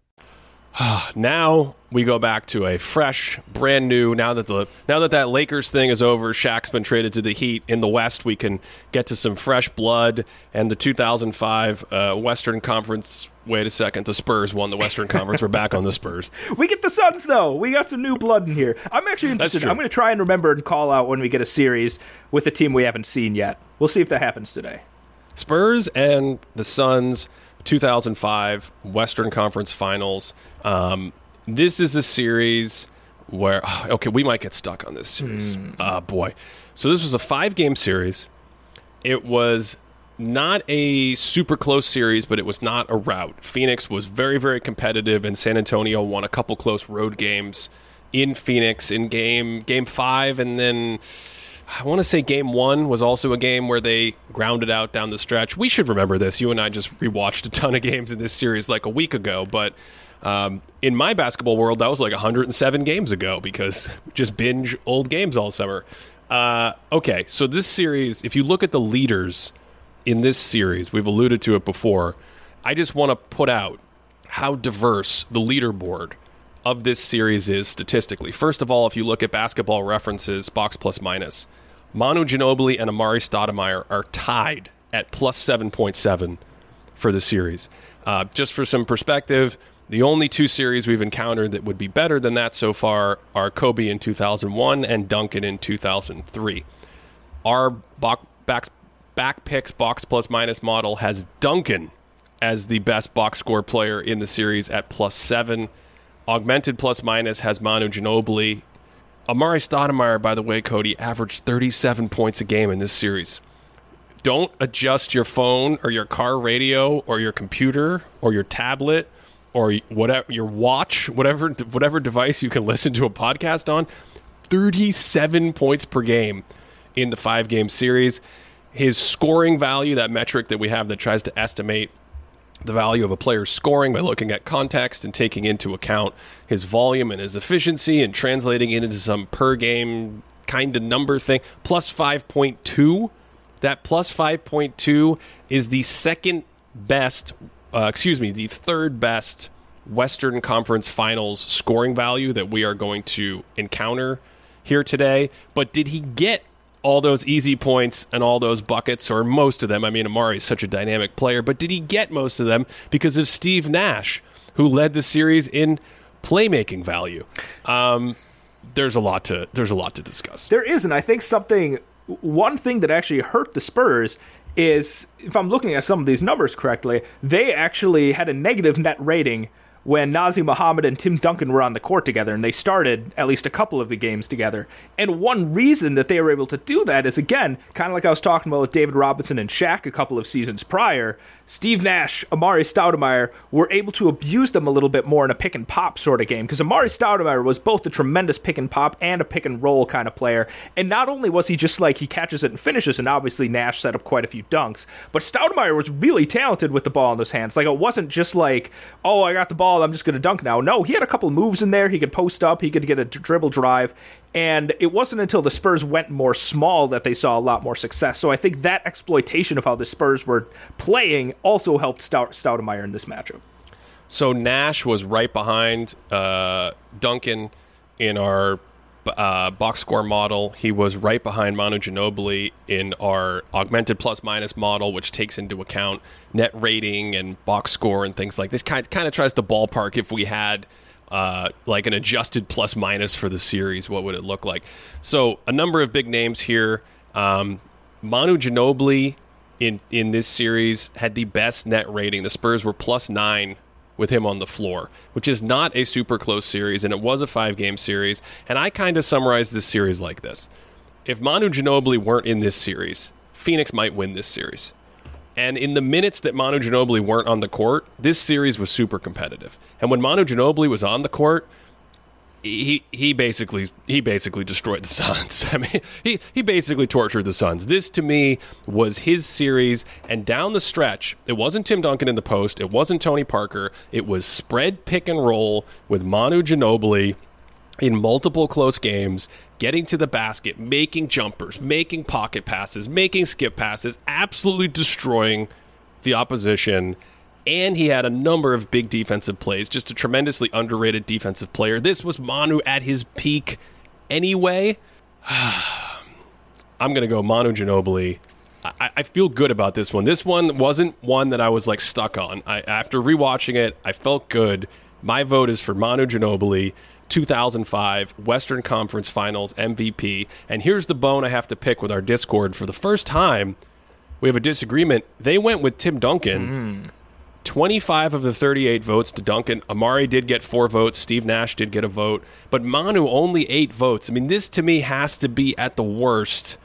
now we go back to a fresh, brand new. Now that the now that that Lakers thing is over, Shaq's been traded to the Heat in the West. We can get to some fresh blood and the 2005 uh, Western Conference. Wait a second, the Spurs won the Western Conference. We're back on the Spurs. We get the Suns though. We got some new blood in here. I'm actually interested. I'm going to try and remember and call out when we get a series with a team we haven't seen yet. We'll see if that happens today. Spurs and the Suns, 2005 Western Conference Finals. Um, this is a series where okay, we might get stuck on this series. Oh boy! So this was a five-game series. It was not a super close series, but it was not a rout. Phoenix was very, very competitive, and San Antonio won a couple close road games in Phoenix in game game five, and then I want to say game one was also a game where they grounded out down the stretch. We should remember this. You and I just rewatched a ton of games in this series like a week ago, but um, in my basketball world, that was like 107 games ago because just binge old games all summer. Uh, okay, so this series, if you look at the leaders in this series, we've alluded to it before. I just want to put out how diverse the leaderboard of this series is statistically. First of all, if you look at basketball references, box plus minus, Manu Ginobili and Amar'e Stoudemire are tied at plus 7.7 for the series. Uh, just for some perspective, the only two series we've encountered that would be better than that so far are Kobe in 2001 and Duncan in 2003. Our box, back, Backpicks box plus minus model has Duncan as the best box score player in the series at plus seven. Augmented plus minus has Manu Ginobili. Amar'e Stoudemire, by the way, Cody, averaged 37 points a game in this series. Don't adjust your phone or your car radio or your computer or your tablet or whatever your watch, whatever whatever device you can listen to a podcast on. 37 points per game in the five game series. His scoring value, that metric that we have that tries to estimate the value of a player's scoring by looking at context and taking into account his volume and his efficiency and translating it into some per game kind of number thing. Plus 5.2. That plus 5.2 is the second best, uh, excuse me, the third best Western Conference Finals scoring value that we are going to encounter here today. But did he get all those easy points and all those buckets, or most of them. I mean, Amar'e is such a dynamic player, but did he get most of them because of Steve Nash, who led the series in playmaking value? Um, there's a lot to there's a lot to discuss. There is, and I think something one thing that actually hurt the Spurs is if I'm looking at some of these numbers correctly, they actually had a negative net rating when Nazr Mohammed and Tim Duncan were on the court together, and they started at least a couple of the games together. And one reason that they were able to do that is, again, kind of like I was talking about with David Robinson and Shaq a couple of seasons prior, Steve Nash, Amar'e Stoudemire were able to abuse them a little bit more in a pick and pop sort of game, because Amar'e Stoudemire was both a tremendous pick and pop and a pick and roll kind of player. And not only was he just like he catches it and finishes, and obviously Nash set up quite a few dunks, but Stoudemire was really talented with the ball in his hands. Like, it wasn't just like, oh, I got the ball ball, I'm just going to dunk now. No, he had a couple moves in there. He could post up, he could get a dribble drive. And it wasn't until the Spurs went more small that they saw a lot more success. So I think that exploitation of how the Spurs were playing also helped Stout- Stoudemire in this matchup. So Nash was right behind uh, Duncan in our uh, box score model. He was right behind Manu Ginobili in our augmented plus minus model, which takes into account net rating and box score and things like this. Kind kind of tries to ballpark if we had uh, like an adjusted plus minus for the series, what would it look like? So a number of big names here. Um, Manu Ginobili in in this series had the best net rating. The Spurs were plus nine with him on the floor, which is not a super close series, and it was a five game series. And I kind of summarize this series like this If Manu Ginobili weren't in this series, Phoenix might win this series. And in the minutes that Manu Ginobili weren't on the court, this series was super competitive. And when Manu Ginobili was on the court, he he basically he basically destroyed the Suns. I mean, he he basically tortured the Suns. This to me was his series, and down the stretch, it wasn't Tim Duncan in the post, it wasn't Tony Parker, it was spread pick and roll with Manu Ginobili in multiple close games, getting to the basket, making jumpers, making pocket passes, making skip passes, absolutely destroying the opposition and he had a number of big defensive plays. Just a tremendously underrated defensive player. This was Manu at his peak anyway. I'm going to go Manu Ginobili. I, I, feel good about this one. This one wasn't one that I was like stuck on. I, after rewatching it, I felt good. My vote is for Manu Ginobili, 2005 Western Conference Finals MVP. And here's the bone I have to pick with our Discord. For the first time, we have a disagreement. They went with Tim Duncan. Mm 25 of the 38 votes to Duncan. Amar'e did get four votes. Steve Nash did get a vote. But Manu only eight votes. I mean, this to me has to be at the worst,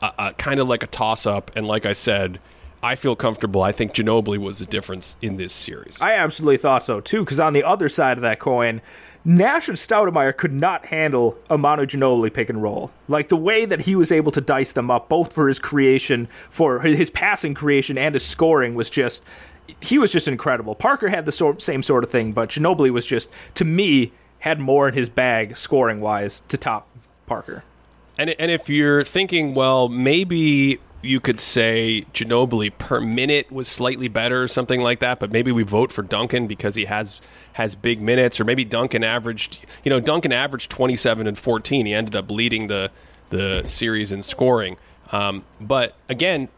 uh, uh, kind of like a toss up. And like I said, I feel comfortable. I think Ginobili was the difference in this series. I absolutely thought so too, because on the other side of that coin, Nash and Stoudemire could not handle a Manu Ginobili pick and roll. Like the way that he was able to dice them up, both for his creation, for his passing creation, and his scoring, was just he was just incredible. Parker had the sort, same sort of thing, but Ginobili was just, to me, had more in his bag scoring wise to top Parker. And and if you're thinking, well, maybe you could say Ginobili per minute was slightly better or something like that, but maybe we vote for Duncan because he has has big minutes, or maybe Duncan averaged, you know, Duncan averaged 27 and 14. He ended up leading the the series in scoring. Um, but again,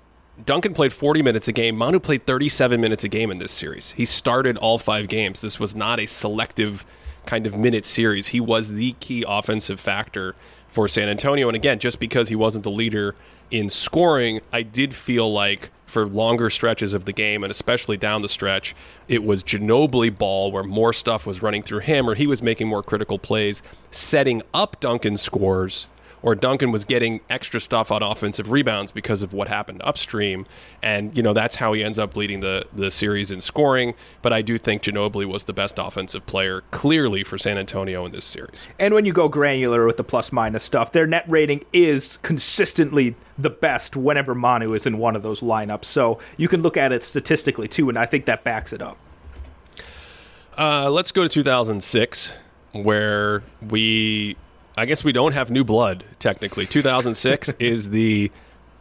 Duncan played 40 minutes a game. Manu played 37 minutes a game in this series. He started all five games. This was not a selective kind of minute series. He was the key offensive factor for San Antonio. And again, just because he wasn't the leader in scoring, I did feel like for longer stretches of the game, and especially down the stretch, it was Ginobili ball where more stuff was running through him, or he was making more critical plays, setting up Duncan scores or Duncan was getting extra stuff on offensive rebounds because of what happened upstream. And, you know, that's how he ends up leading the, the series in scoring. But I do think Ginobili was the best offensive player clearly for San Antonio in this series. And when you go granular with the plus minus stuff, their net rating is consistently the best whenever Manu is in one of those lineups. So you can look at it statistically too, and I think that backs it up. Uh, let's go to 2006, where we I guess we don't have new blood technically. 2006 is the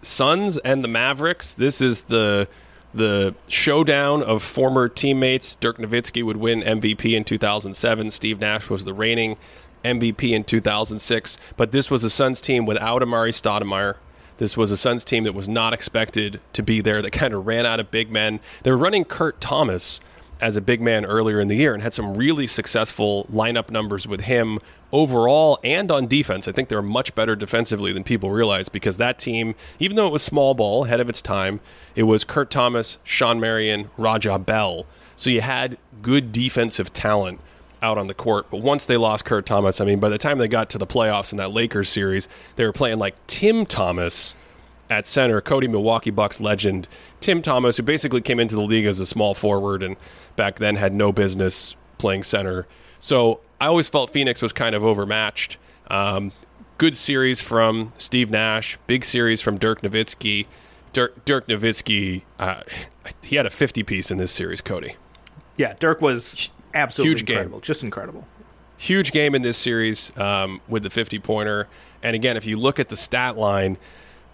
Suns and the Mavericks. This is the the showdown of former teammates. Dirk Nowitzki would win MVP in 2007. Steve Nash was the reigning MVP in 2006. But this was a Suns team without Amar'e Stoudemire. This was a Suns team that was not expected to be there. That kind of ran out of big men. They were running Kurt Thomas as a big man earlier in the year and had some really successful lineup numbers with him overall and on defense. I think they're much better defensively than people realize because that team, even though it was small ball ahead of its time, it was Kurt Thomas, Shawn Marion, Raja Bell. So you had good defensive talent out on the court. But once they lost Kurt Thomas, I mean, by the time they got to the playoffs in that Lakers series, they were playing like Tim Thomas at center, Cody Milwaukee Bucks legend Tim Thomas, who basically came into the league as a small forward and back then had no business playing center. So I always felt Phoenix was kind of overmatched. Um, good series from Steve Nash, big series from Dirk Nowitzki. Dirk, Dirk Nowitzki, uh, he had a 50 piece in this series, Cody. Yeah, Dirk was absolutely Huge incredible. game. Just incredible. Huge game in this series um, with the 50 pointer. And again, if you look at the stat line,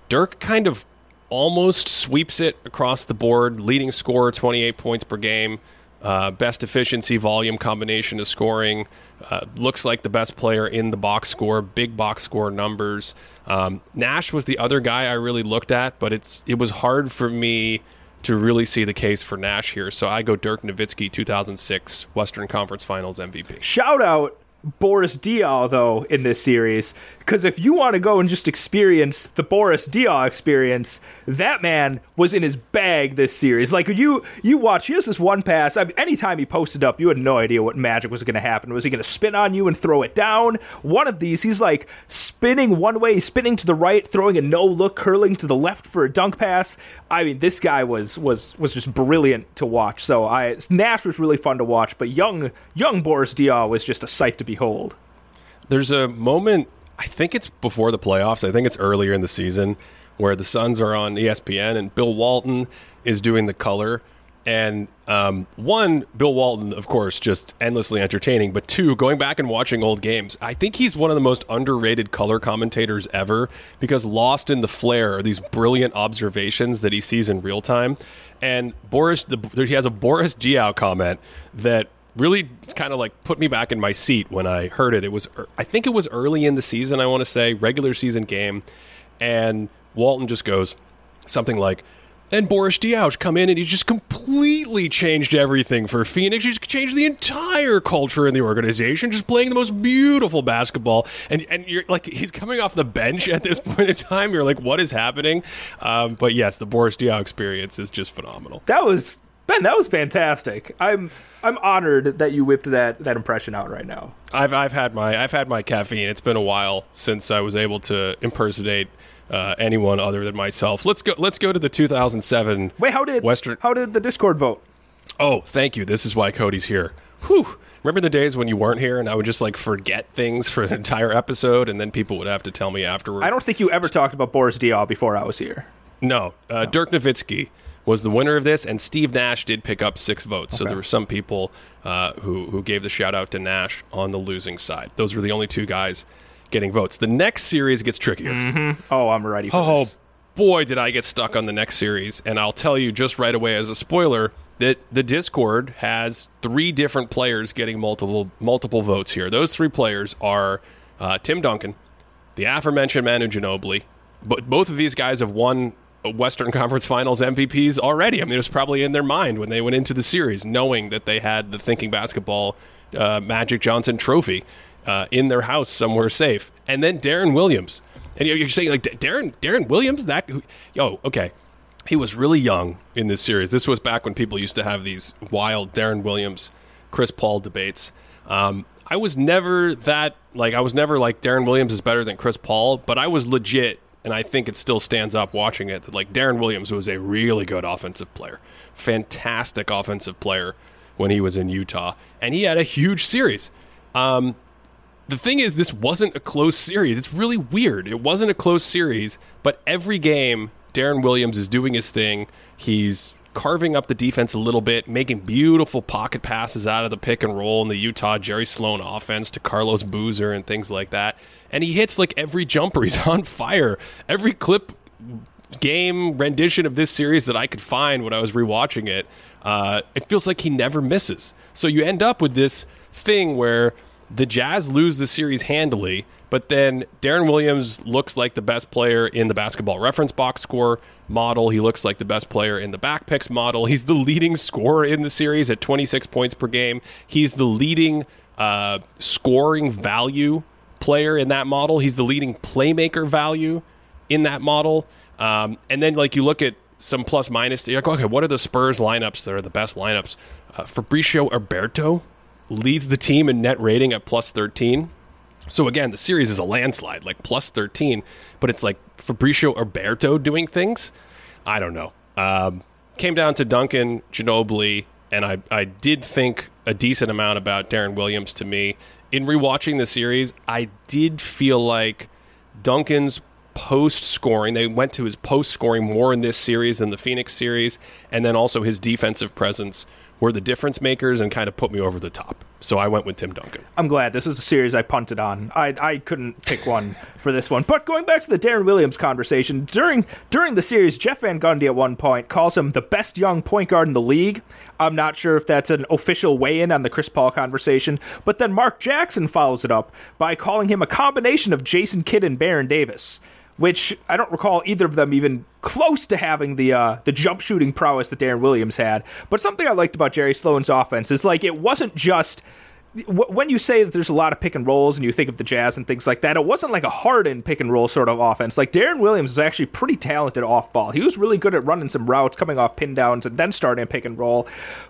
Dirk kind of almost sweeps it across the board, leading scorer, 28 points per game. Uh, best efficiency volume combination of scoring. Uh, looks like the best player in the box score, big box score numbers. Um, Nash was the other guy I really looked at, but it's it was hard for me to really see the case for Nash here. So I go Dirk Nowitzki, 2006 Western Conference Finals MVP. Shout out Boris Diaw though in this series because if you want to go and just experience the Boris Diaw experience, that man was in his bag this series. Like you, you watch. He has this one pass. I mean, anytime he posted up, you had no idea what magic was going to happen. Was he going to spin on you and throw it down? One of these, he's like spinning one way, spinning to the right, throwing a no look, curling to the left for a dunk pass. I mean, this guy was was was just brilliant to watch. So I Nash was really fun to watch, but young young Boris Diaw was just a sight to behold. There's a moment, I think it's before the playoffs, I think it's earlier in the season, where the Suns are on ESPN and Bill Walton is doing the color. And um, one, Bill Walton, of course, just endlessly entertaining. But two, going back and watching old games, I think he's one of the most underrated color commentators ever because lost in the flair are these brilliant observations that he sees in real time. And Boris, the, he has a Boris Diaw comment that really kind of like put me back in my seat when I heard it. It was, I think it was early in the season, I want to say, regular season game. And Walton just goes something like, and Boris Diaw come in and he just completely changed everything for Phoenix. He's changed the entire culture in the organization, just playing the most beautiful basketball. And and you're like he's coming off the bench at this point in time. You're like, what is happening? Um, but yes, the Boris Diaw experience is just phenomenal. That was Ben. That was fantastic. I'm I'm honored that you whipped that that impression out right now. I've I've had my I've had my caffeine. It's been a while since I was able to impersonate uh, anyone other than myself. Let's go. Let's go to the 2007. Wait, how did Western? how did the Discord vote? Oh, thank you. This is why Cody's here. Whew. Remember the days when you weren't here and I would just like forget things for an entire episode and then people would have to tell me afterwards? I don't think you ever talked about Boris Diaw before I was here. No. Uh, Dirk Nowitzki was the winner of this, and Steve Nash did pick up six votes. So there were some people uh, who, who gave the shout out to Nash on the losing side. Those were the only two guys getting votes. The next series gets trickier. Oh, I'm ready for Oh this. boy, did I get stuck on the next series. And I'll tell you just right away as a spoiler that the Discord has three different players getting multiple multiple votes here. Those three players are uh, Tim Duncan, the aforementioned Manu Ginobili. But both of these guys have won Western Conference Finals MVPs already. I mean, it was probably in their mind when they went into the series, knowing that they had the Thinking Basketball uh, Magic Johnson Trophy uh, in their house somewhere safe. And then Deron Williams, and you're saying like Deron Deron Williams, that yo okay. he was really young in this series. This was back when people used to have these wild Deron Williams, Chris Paul debates. Um, I was never that like I was never like Deron Williams is better than Chris Paul, but I was legit, and I think it still stands up watching it that like Deron Williams was a really good offensive player, fantastic offensive player when he was in Utah, and he had a huge series. Um, the thing is, this wasn't a close series. It's really weird. It wasn't a close series, but every game, Deron Williams is doing his thing. He's carving up the defense a little bit, making beautiful pocket passes out of the pick and roll in the Utah Jerry Sloan offense to Carlos Boozer and things like that. And he hits like every jumper. He's on fire. Every clip game rendition of this series that I could find when I was rewatching it, uh, it feels like he never misses. So you end up with this thing where the Jazz lose the series handily, but then Deron Williams looks like the best player in the basketball reference box score model. He looks like the best player in the Backpicks model. He's the leading scorer in the series at 26 points per game. He's the leading uh, scoring value player in that model. He's the leading playmaker value in that model. Um, and then, like, you look at some plus minus, you're like, okay, what are the Spurs lineups that are the best lineups? Uh, Fabricio Oberto leads the team in net rating at plus 13. So again, the series is a landslide, like plus 13, but it's like Fabricio Oberto doing things. I don't know. Um, came down to Duncan Ginobili, and I, I did think a decent amount about Deron Williams to me. In rewatching the series, I did feel like Duncan's post scoring, they went to his post scoring more in this series than the Phoenix series, and then also his defensive presence were the difference makers and kind of put me over the top. So I went with Tim Duncan. I'm glad this is a series I punted on. I I couldn't pick one for this one. But going back to the Deron Williams conversation during during the series, Jeff Van Gundy at one point calls him the best young point guard in the league. I'm not sure if that's an official weigh-in on the Chris Paul conversation, but then Mark Jackson follows it up by calling him a combination of Jason Kidd and Baron Davis which I don't recall either of them even close to having the uh, the jump shooting prowess that Deron Williams had. But something I liked about Jerry Sloan's offense is like it wasn't just when you say that there's a lot of pick and rolls and you think of the Jazz and things like that, it wasn't like a hardened pick and roll sort of offense. Like Deron Williams was actually pretty talented off ball. He was really good at running some routes, coming off pin downs, and then starting a pick and roll.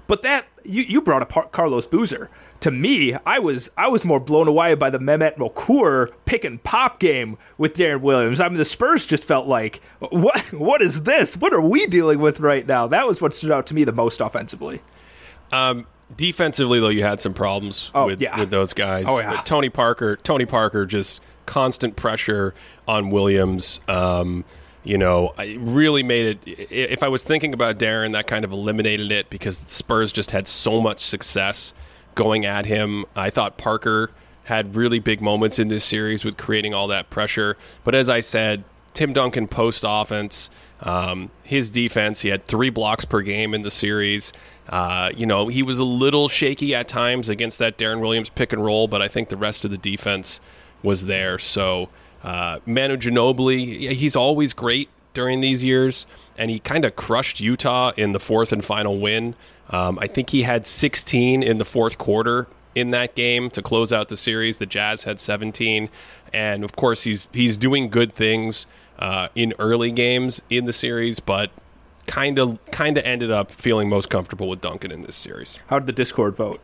But that you, you brought up Carlos Boozer. To me, I was I was more blown away by the Mehmet Okur pick and pop game with Deron Williams. I mean, the Spurs just felt like what what is this? What are we dealing with right now? That was what stood out to me the most offensively. Um, defensively though you had some problems Oh, with, yeah. with those guys Oh, yeah. Tony parker tony parker just constant pressure on williams um, you know i really made it if i was thinking about deron that kind of eliminated it because the spurs just had so much success going at him i thought parker had really big moments in this series with creating all that pressure but as i said tim duncan post offense um, his defense, he had three blocks per game in the series. Uh, you know, he was a little shaky at times against that Deron Williams pick and roll, but I think the rest of the defense was there. So, uh, Manu Ginobili, he's always great during these years, and he kind of crushed Utah in the fourth and final win. Um, I think he had 16 in the fourth quarter in that game to close out the series. The Jazz had 17, and of course, he's he's doing good things uh, in early games in the series, but kind of kind of ended up feeling most comfortable with Duncan in this series. How did the Discord vote?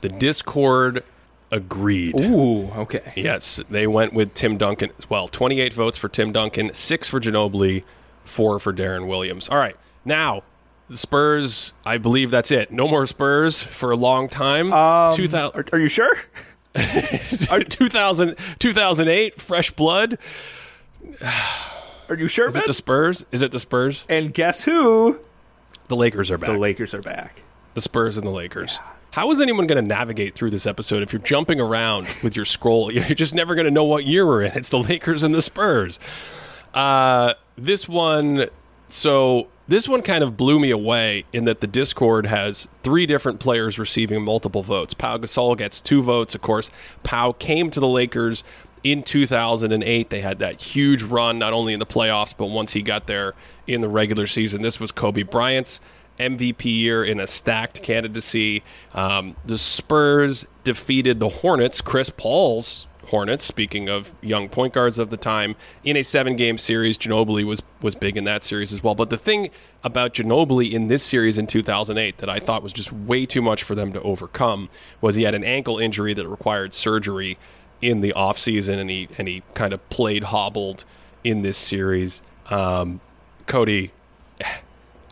The Discord agreed. Ooh, okay. Yes, they went with Tim Duncan as well. 28 votes for Tim Duncan, 6 for Ginobili, 4 for Deron Williams. All right. Now, the Spurs, I believe that's it. No more Spurs for a long time. Um, 2000, Are, are you sure? 2000 2008 fresh blood. Are you sure? Is it the Spurs? Is it the Spurs? and guess who? The Lakers are back. The Lakers are back. the Spurs and the Lakers. How is anyone going to navigate through this episode if you're jumping around with your scroll? You're just never going to know what year we're in. It's the Lakers and the Spurs. Uh, this one, so this one kind of blew me away in that the Discord has three different players receiving multiple votes. Pau Gasol gets two votes. Of course, Pau came to the Lakers in 2008. They had that huge run, not only in the playoffs, but once he got there in the regular season. This was Kobe Bryant's MVP year in a stacked candidacy. Um, the Spurs defeated the Hornets, Chris Paul's Hornets. Speaking of young point guards of the time, in a seven-game series, Ginobili was was big in that series as well. But the thing about Ginobili in this series in 2008 that I thought was just way too much for them to overcome was he had an ankle injury that required surgery in the offseason, and he and he kind of played hobbled in this series. Um, Cody,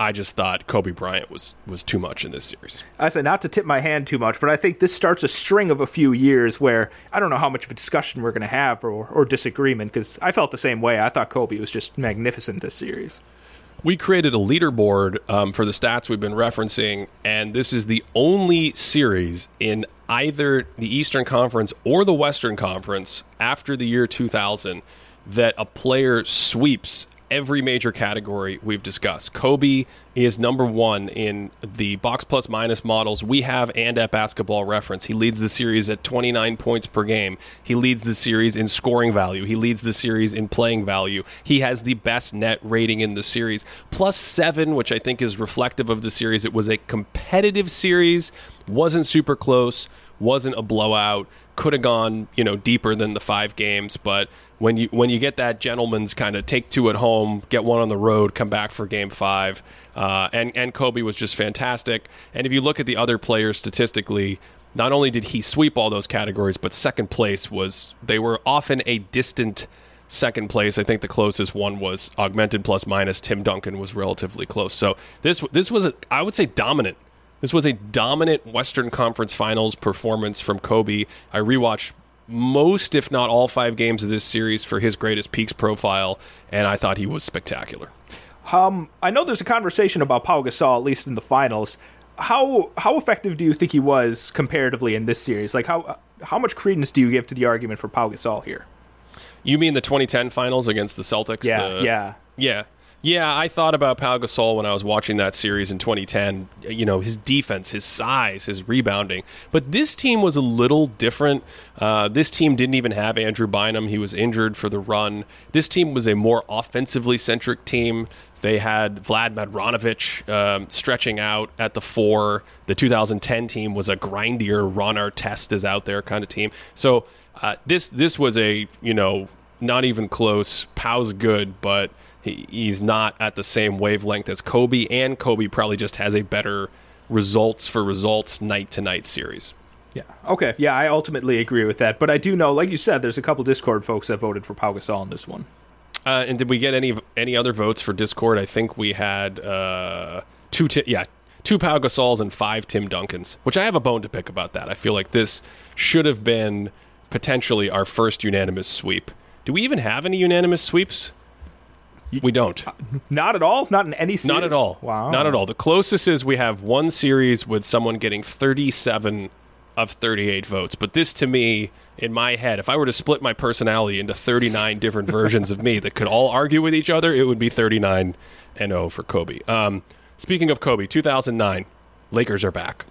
I just thought Kobe Bryant was was too much in this series. I said not to tip my hand too much, but I think this starts a string of a few years where I don't know how much of a discussion we're going to have or, or disagreement because I felt the same way. I thought Kobe was just magnificent this series. We created a leaderboard um, for the stats we've been referencing, and this is the only series in either the Eastern Conference or the Western Conference after the year 2000 that a player sweeps every major category we've discussed. Kobe is number one in the box plus minus models we have and at basketball reference. He leads the series at 29 points per game. He leads the series in scoring value. He leads the series in playing value. He has the best net rating in the series, plus seven, which I think is reflective of the series. It was a competitive series, wasn't super close, wasn't a blowout, could have gone, you know, deeper than the five games, but when you when you get that gentleman's kind of take two at home, get one on the road, come back for game five, uh, and and Kobe was just fantastic. And if you look at the other players statistically, not only did he sweep all those categories, but second place was they were often a distant second place. I think the closest one was augmented plus minus. Tim Duncan was relatively close. So this this was a, I would say dominant. This was a dominant Western Conference Finals performance from Kobe. I rewatched most, if not all, five games of this series for his greatest peaks profile, and I thought he was spectacular. Um, I know there's a conversation about Pau Gasol, at least in the finals. How how effective do you think he was comparatively in this series? Like how how much credence do you give to the argument for Pau Gasol here? You mean the 2010 finals against the Celtics? Yeah, the, yeah, yeah. Yeah, I thought about Pau Gasol when I was watching that series in 2010. You know, his defense, his size, his rebounding. But this team was a little different. Uh, this team didn't even have Andrew Bynum. He was injured for the run. This team was a more offensively centric team. They had Vlad Radmanovic um, stretching out at the four. The 2010 team was a grindier, Ron Artest is out there kind of team. So uh, this this was a you know not even close. Pau's good, but he, he's not at the same wavelength as Kobe, and Kobe probably just has a better results for results night to night series. Yeah. Okay. Yeah, I ultimately agree with that. But I do know, like you said, there's a couple Discord folks that voted for Pau Gasol in this one. Uh, and did we get any any other votes for Discord? I think we had uh, two. Ti- yeah, two Pau Gasols and five Tim Duncans, which I have a bone to pick about that. I feel like this should have been potentially our first unanimous sweep. Do we even have any unanimous sweeps? We don't. Not at all. Not in any series. Not at all. Wow. Not at all. The closest is we have one series with someone getting 37 of 38 votes. But this, to me, in my head, if I were to split my personality into 39 different versions of me that could all argue with each other, it would be 39 and 0 for Kobe. Um, speaking of Kobe, 2009, Lakers are back.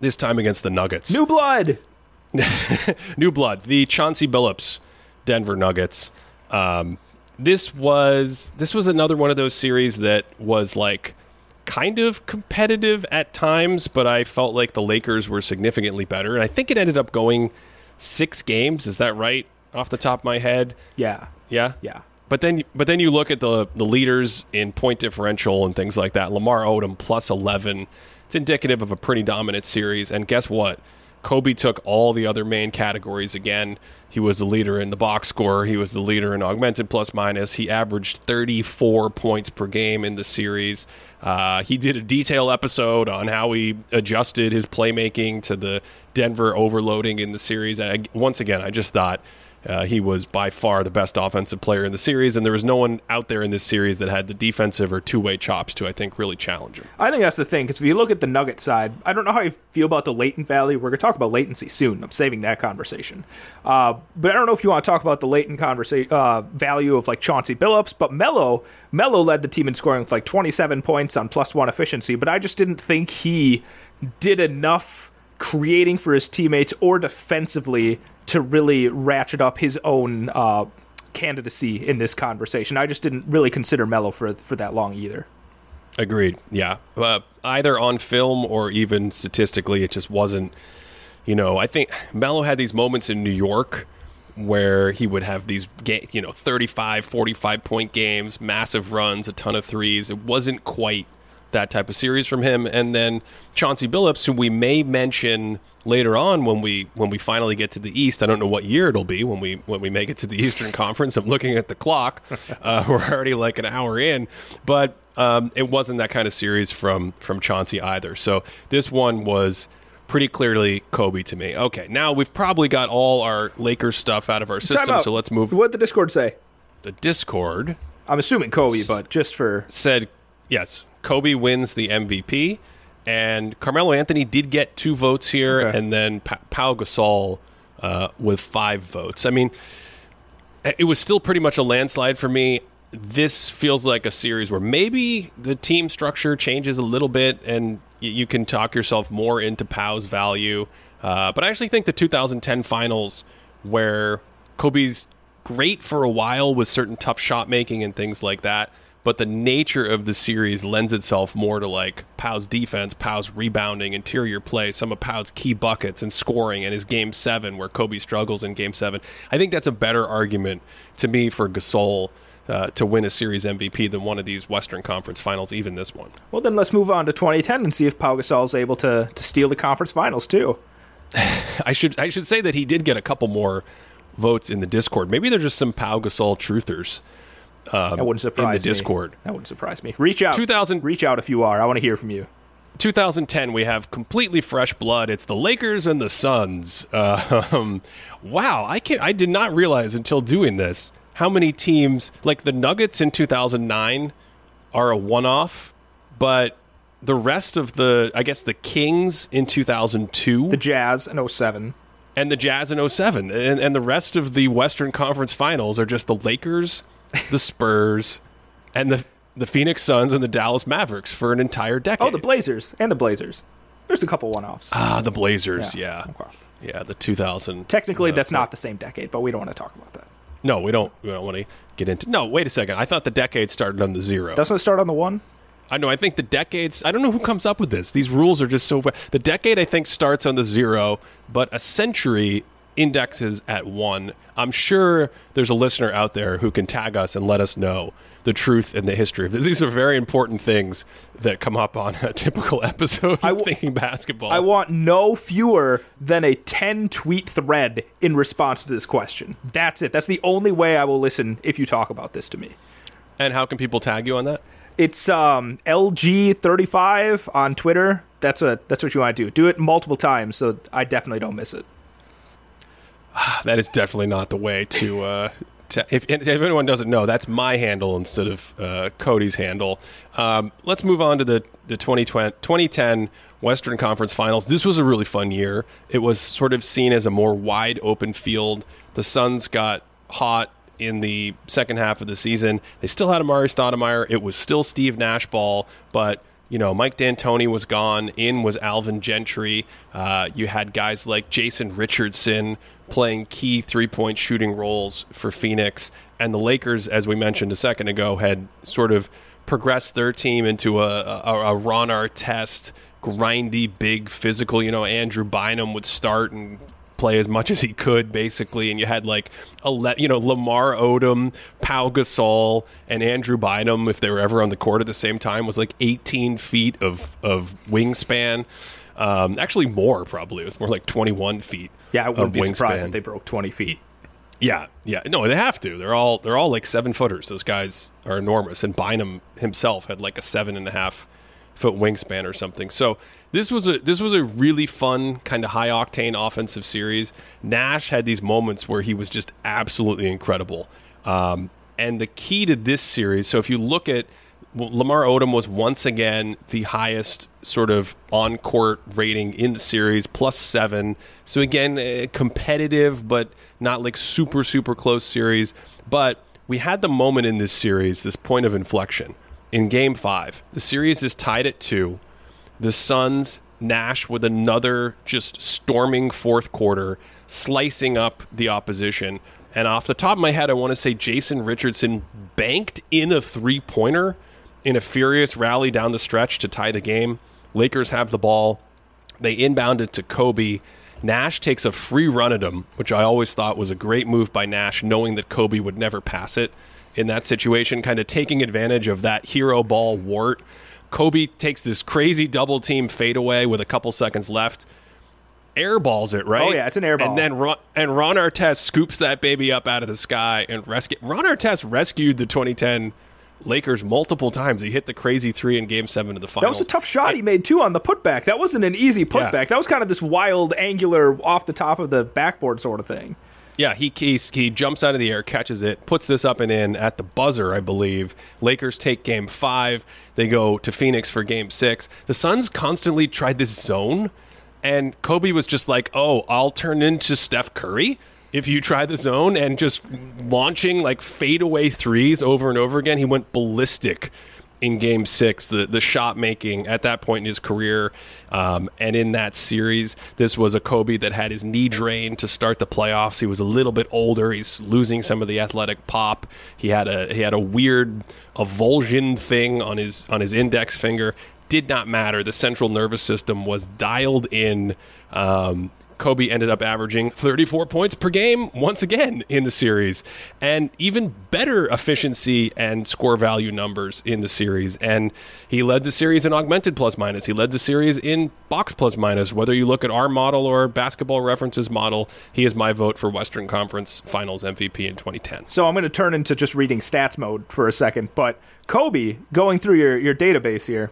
This time against the Nuggets. New blood. New blood. The Chauncey Billups Denver Nuggets. Um, this was this was another one of those series that was like kind of competitive at times, but I felt like the Lakers were significantly better, and I think it ended up going six games. Is that right? Off the top of my head, Yeah. yeah, Yeah. But then, but then you look at the the leaders in point differential and things like that. Lamar Odom plus eleven. It's indicative of a pretty dominant series. And guess what? Kobe took all the other main categories again. He was the leader in the box score. He was the leader in augmented plus minus. He averaged 34 points per game in the series. Uh, he did a detailed episode on how he adjusted his playmaking to the Denver overloading in the series. I, once again, I just thought uh, he was by far the best offensive player in the series, and there was no one out there in this series that had the defensive or two way chops to, I think, really challenge him. I think that's the thing because if you look at the Nugget side, I don't know how you feel about the latent value. We're going to talk about latency soon. I'm saving that conversation. Uh, but I don't know if you want to talk about the latent conversa- uh, value of like Chauncey Billups. But Melo, Melo led the team in scoring with like 27 points on plus one efficiency. But I just didn't think he did enough creating for his teammates or defensively to really ratchet up his own uh, candidacy in this conversation. I just didn't really consider Melo for for that long either. Agreed. Yeah. Uh, either on film or even statistically, it just wasn't. You know, I think Melo had these moments in New York where he would have these ga- you know 35 45 point games massive runs a ton of threes it wasn't quite that type of series from him. And then Chauncey Billups who we may mention later on when we when we finally get to the east. I don't know what year it'll be when we when we make it to the Eastern Conference. I'm looking at the clock. Uh, we're already like an hour in. But um, it wasn't that kind of series from from Chauncey either. So this one was pretty clearly Kobe to me. Okay, now we've probably got all our Lakers stuff out of our system, so let's move. What'd the Discord say? The Discord. I'm assuming Kobe, but just for said yes, Kobe wins the MVP, and Carmelo Anthony did get two votes here, Okay. and then pa- Pau Gasol uh, with five votes. I mean, it was still pretty much a landslide for me. This feels like a series where maybe the team structure changes a little bit, and y- you can talk yourself more into Pau's value. Uh, but I actually think the 2010 finals, where Kobe's great for a while with certain tough shot making and things like that, but the nature of the series lends itself more to like Pau's defense, Pau's rebounding, interior play, some of Pau's key buckets and scoring, and his game seven where Kobe struggles in game seven. I think that's a better argument to me for Gasol uh, to win a series MVP than one of these Western Conference finals, even this one. well, then let's move on to 2010 and see if Pau Gasol is able to to steal the conference finals too. I should I should say that he did get a couple more votes in the Discord. Maybe they're just some Pau Gasol truthers. Um, That wouldn't surprise in the me. Discord. That wouldn't surprise me. Reach out. 2000 Reach out if you are. I want to hear from you. 2010, we have completely fresh blood. It's the Lakers and the Suns. Uh, um, wow, I can I did not realize until doing this how many teams like the Nuggets in 2009 are a one-off, but the rest of the I guess the Kings in 2002 The Jazz in 07. and the Jazz in 07 and, and the rest of the Western Conference Finals are just the Lakers, the Spurs, and the the Phoenix Suns and the Dallas Mavericks for an entire decade. Oh, the Blazers and the Blazers. There's a couple one-offs. Ah, the Blazers, yeah. Okay. Yeah, the 2000. Technically, uh, that's not the same decade, but we don't want to talk about that. No, we don't we don't want to get into No, wait a second. I thought the decade started on the 0. Doesn't it start on the one? I know, I think the decades I don't know who comes up with this. These rules are just so The decade I think starts on the 0, but a century indexes at 1. I'm sure there's a listener out there who can tag us and let us know the truth and the history of this. These are very important things that come up on a typical episode of I w- Thinking Basketball. I want no fewer than a 10 tweet thread in response to this question. That's it. That's the only way I will listen if you talk about this to me. and how can people tag you on that? It's um, LG35 on Twitter. That's a that's what you want to do. Do it multiple times so I definitely don't miss it. That is definitely not the way to. Uh, to if, if anyone doesn't know, that's my handle instead of uh, Cody's handle. Um, let's move on to the the 2020, 2010 Western Conference Finals. This was a really fun year. It was sort of seen as a more wide open field. The Suns got hot in the second half of the season. They still had Amar'e Stoudemire. It was still Steve Nash ball, but you know, Mike D'Antoni was gone. In was Alvin Gentry. Uh, you had guys like Jason Richardson playing key three point shooting roles for Phoenix. And the Lakers, as we mentioned a second ago, had sort of progressed their team into a, a, a Ron Artest, grindy, big, physical. You know, Andrew Bynum would start and play as much as he could, basically. And you had like, ele- you know, Lamar Odom, Pau Gasol, and Andrew Bynum, if they were ever on the court at the same time, was like 18 feet of, of wingspan. Um, actually, more probably. It was more like 21 feet. Yeah, I wouldn't be surprised if they broke 20 feet. Yeah, yeah. No, they have to. They're all they're all like seven footers. Those guys are enormous. And Bynum himself had like a seven and a half foot wingspan or something. So this was a this was a really fun kind of high octane offensive series. Nash had these moments where he was just absolutely incredible. Um, and the key to this series. So if you look at Lamar Odom was once again the highest sort of on court rating in the series, plus seven. So again, competitive, but not like super, super close series. But we had the moment in this series, this point of inflection in game five. The series is tied at two. The Suns, Nash with another just storming fourth quarter, slicing up the opposition. And off the top of my head, I want to say Jason Richardson banked in a three pointer in a furious rally down the stretch to tie the game. Lakers have the ball. They inbound it to Kobe. Nash takes a free run at him, which I always thought was a great move by Nash, knowing that Kobe would never pass it in that situation, kind of taking advantage of that hero ball wart. Kobe takes this crazy double team fadeaway with a couple seconds left, airballs it right. Oh, yeah, it's an airball. And then Ron, and Ron Artest scoops that baby up out of the sky and rescue. Ron Artest rescued the 2010 Lakers multiple times. He hit the crazy three in Game Seven of the final. That was a tough shot he made too on the putback. That wasn't an easy putback. Yeah. That was kind of this wild, angular, off the top of the backboard sort of thing. Yeah, he, he he jumps out of the air, catches it, puts this up and in at the buzzer, I believe. Lakers take game five. They go to Phoenix for game six. The Suns constantly tried this zone, and Kobe was just like, "Oh, I'll turn into Steph Curry." If you try the zone and just launching like fadeaway threes over and over again, he went ballistic in game six, the, the shot making at that point in his career. Um, and in that series, this was a Kobe that had his knee drained to start the playoffs. He was a little bit older. He's losing some of the athletic pop. He had a he had a weird avulsion thing on his on his index finger. Did not matter. The central nervous system was dialed in. Um, Kobe ended up averaging 34 points per game once again in the series, and even better efficiency and score value numbers in the series. And he led the series in augmented plus minus. He led the series in box plus minus. Whether you look at our model or basketball references model, he is my vote for Western Conference Finals MVP in 2010. So I'm going to turn into just reading stats mode for a second. But Kobe, going through your, your database here,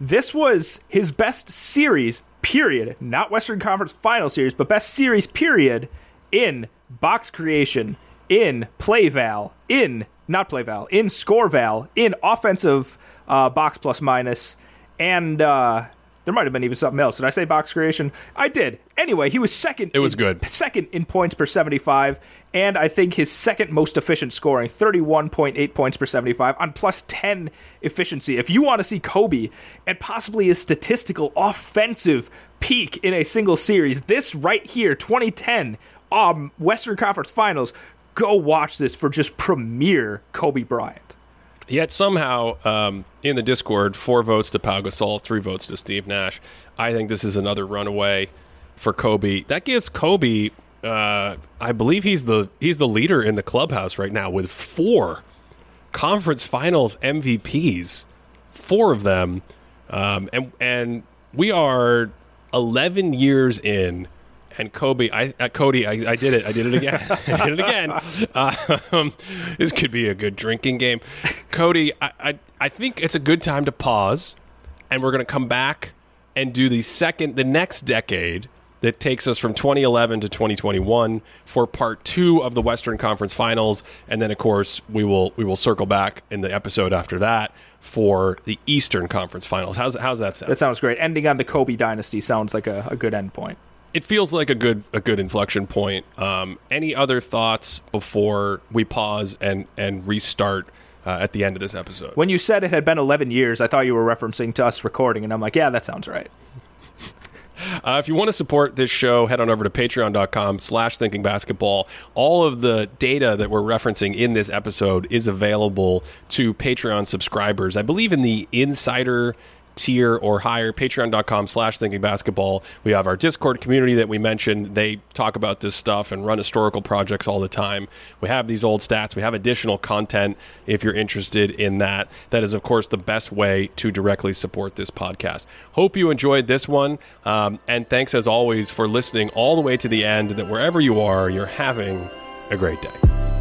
this was his best series, period. Not Western Conference Final Series, but best series, period, in box creation, in play val, in, not play val, in score val, in offensive uh, box plus minus, and uh, there might have been even something else. Did I say box creation? I did. Anyway, he was second. It was in- good. Second in points per 75, and I think his second most efficient scoring, 31.8 points per 75 on plus 10 efficiency. If you want to see Kobe and possibly his statistical offensive peak in a single series, this right here, 2010, um, Western Conference Finals, go watch this for just premier Kobe Bryant. Yet somehow, um, in the Discord, four votes to Pau Gasol, three votes to Steve Nash. I think this is another runaway for Kobe. That gives Kobe, uh, I believe he's the he's the leader in the clubhouse right now with four conference finals MVPs, four of them, um, and and we are eleven years in. And Kobe, I, uh, Cody, I, I did it. I did it again. I did it again. Um, this could be a good drinking game. Cody, I, I, I think it's a good time to pause, and we're going to come back and do the second, the next decade that takes us from 2011 to 2021 for part two of the Western Conference Finals, and then of course we will we will circle back in the episode after that for the Eastern Conference Finals. How's how's that sound? That sounds great. Ending on the Kobe dynasty sounds like a, a good end point. It feels like a good a good inflection point. Um, any other thoughts before we pause and and restart uh, at the end of this episode? When you said it had been 11 years, I thought you were referencing to us recording, and I'm like, yeah, that sounds right. Uh, if you want to support this show, head on over to patreon.com slash thinking basketball. All of the data that we're referencing in this episode is available to Patreon subscribers. I believe in the insider tier or higher patreon.com slash thinking basketball we have our discord community that we mentioned. They talk about this stuff and run historical projects all the time. We have these old stats. We have additional content if you're interested in that. That is of course the best way to directly support this podcast. Hope you enjoyed this one. Um, and thanks as always for listening all the way to the end that wherever you are you're having a great day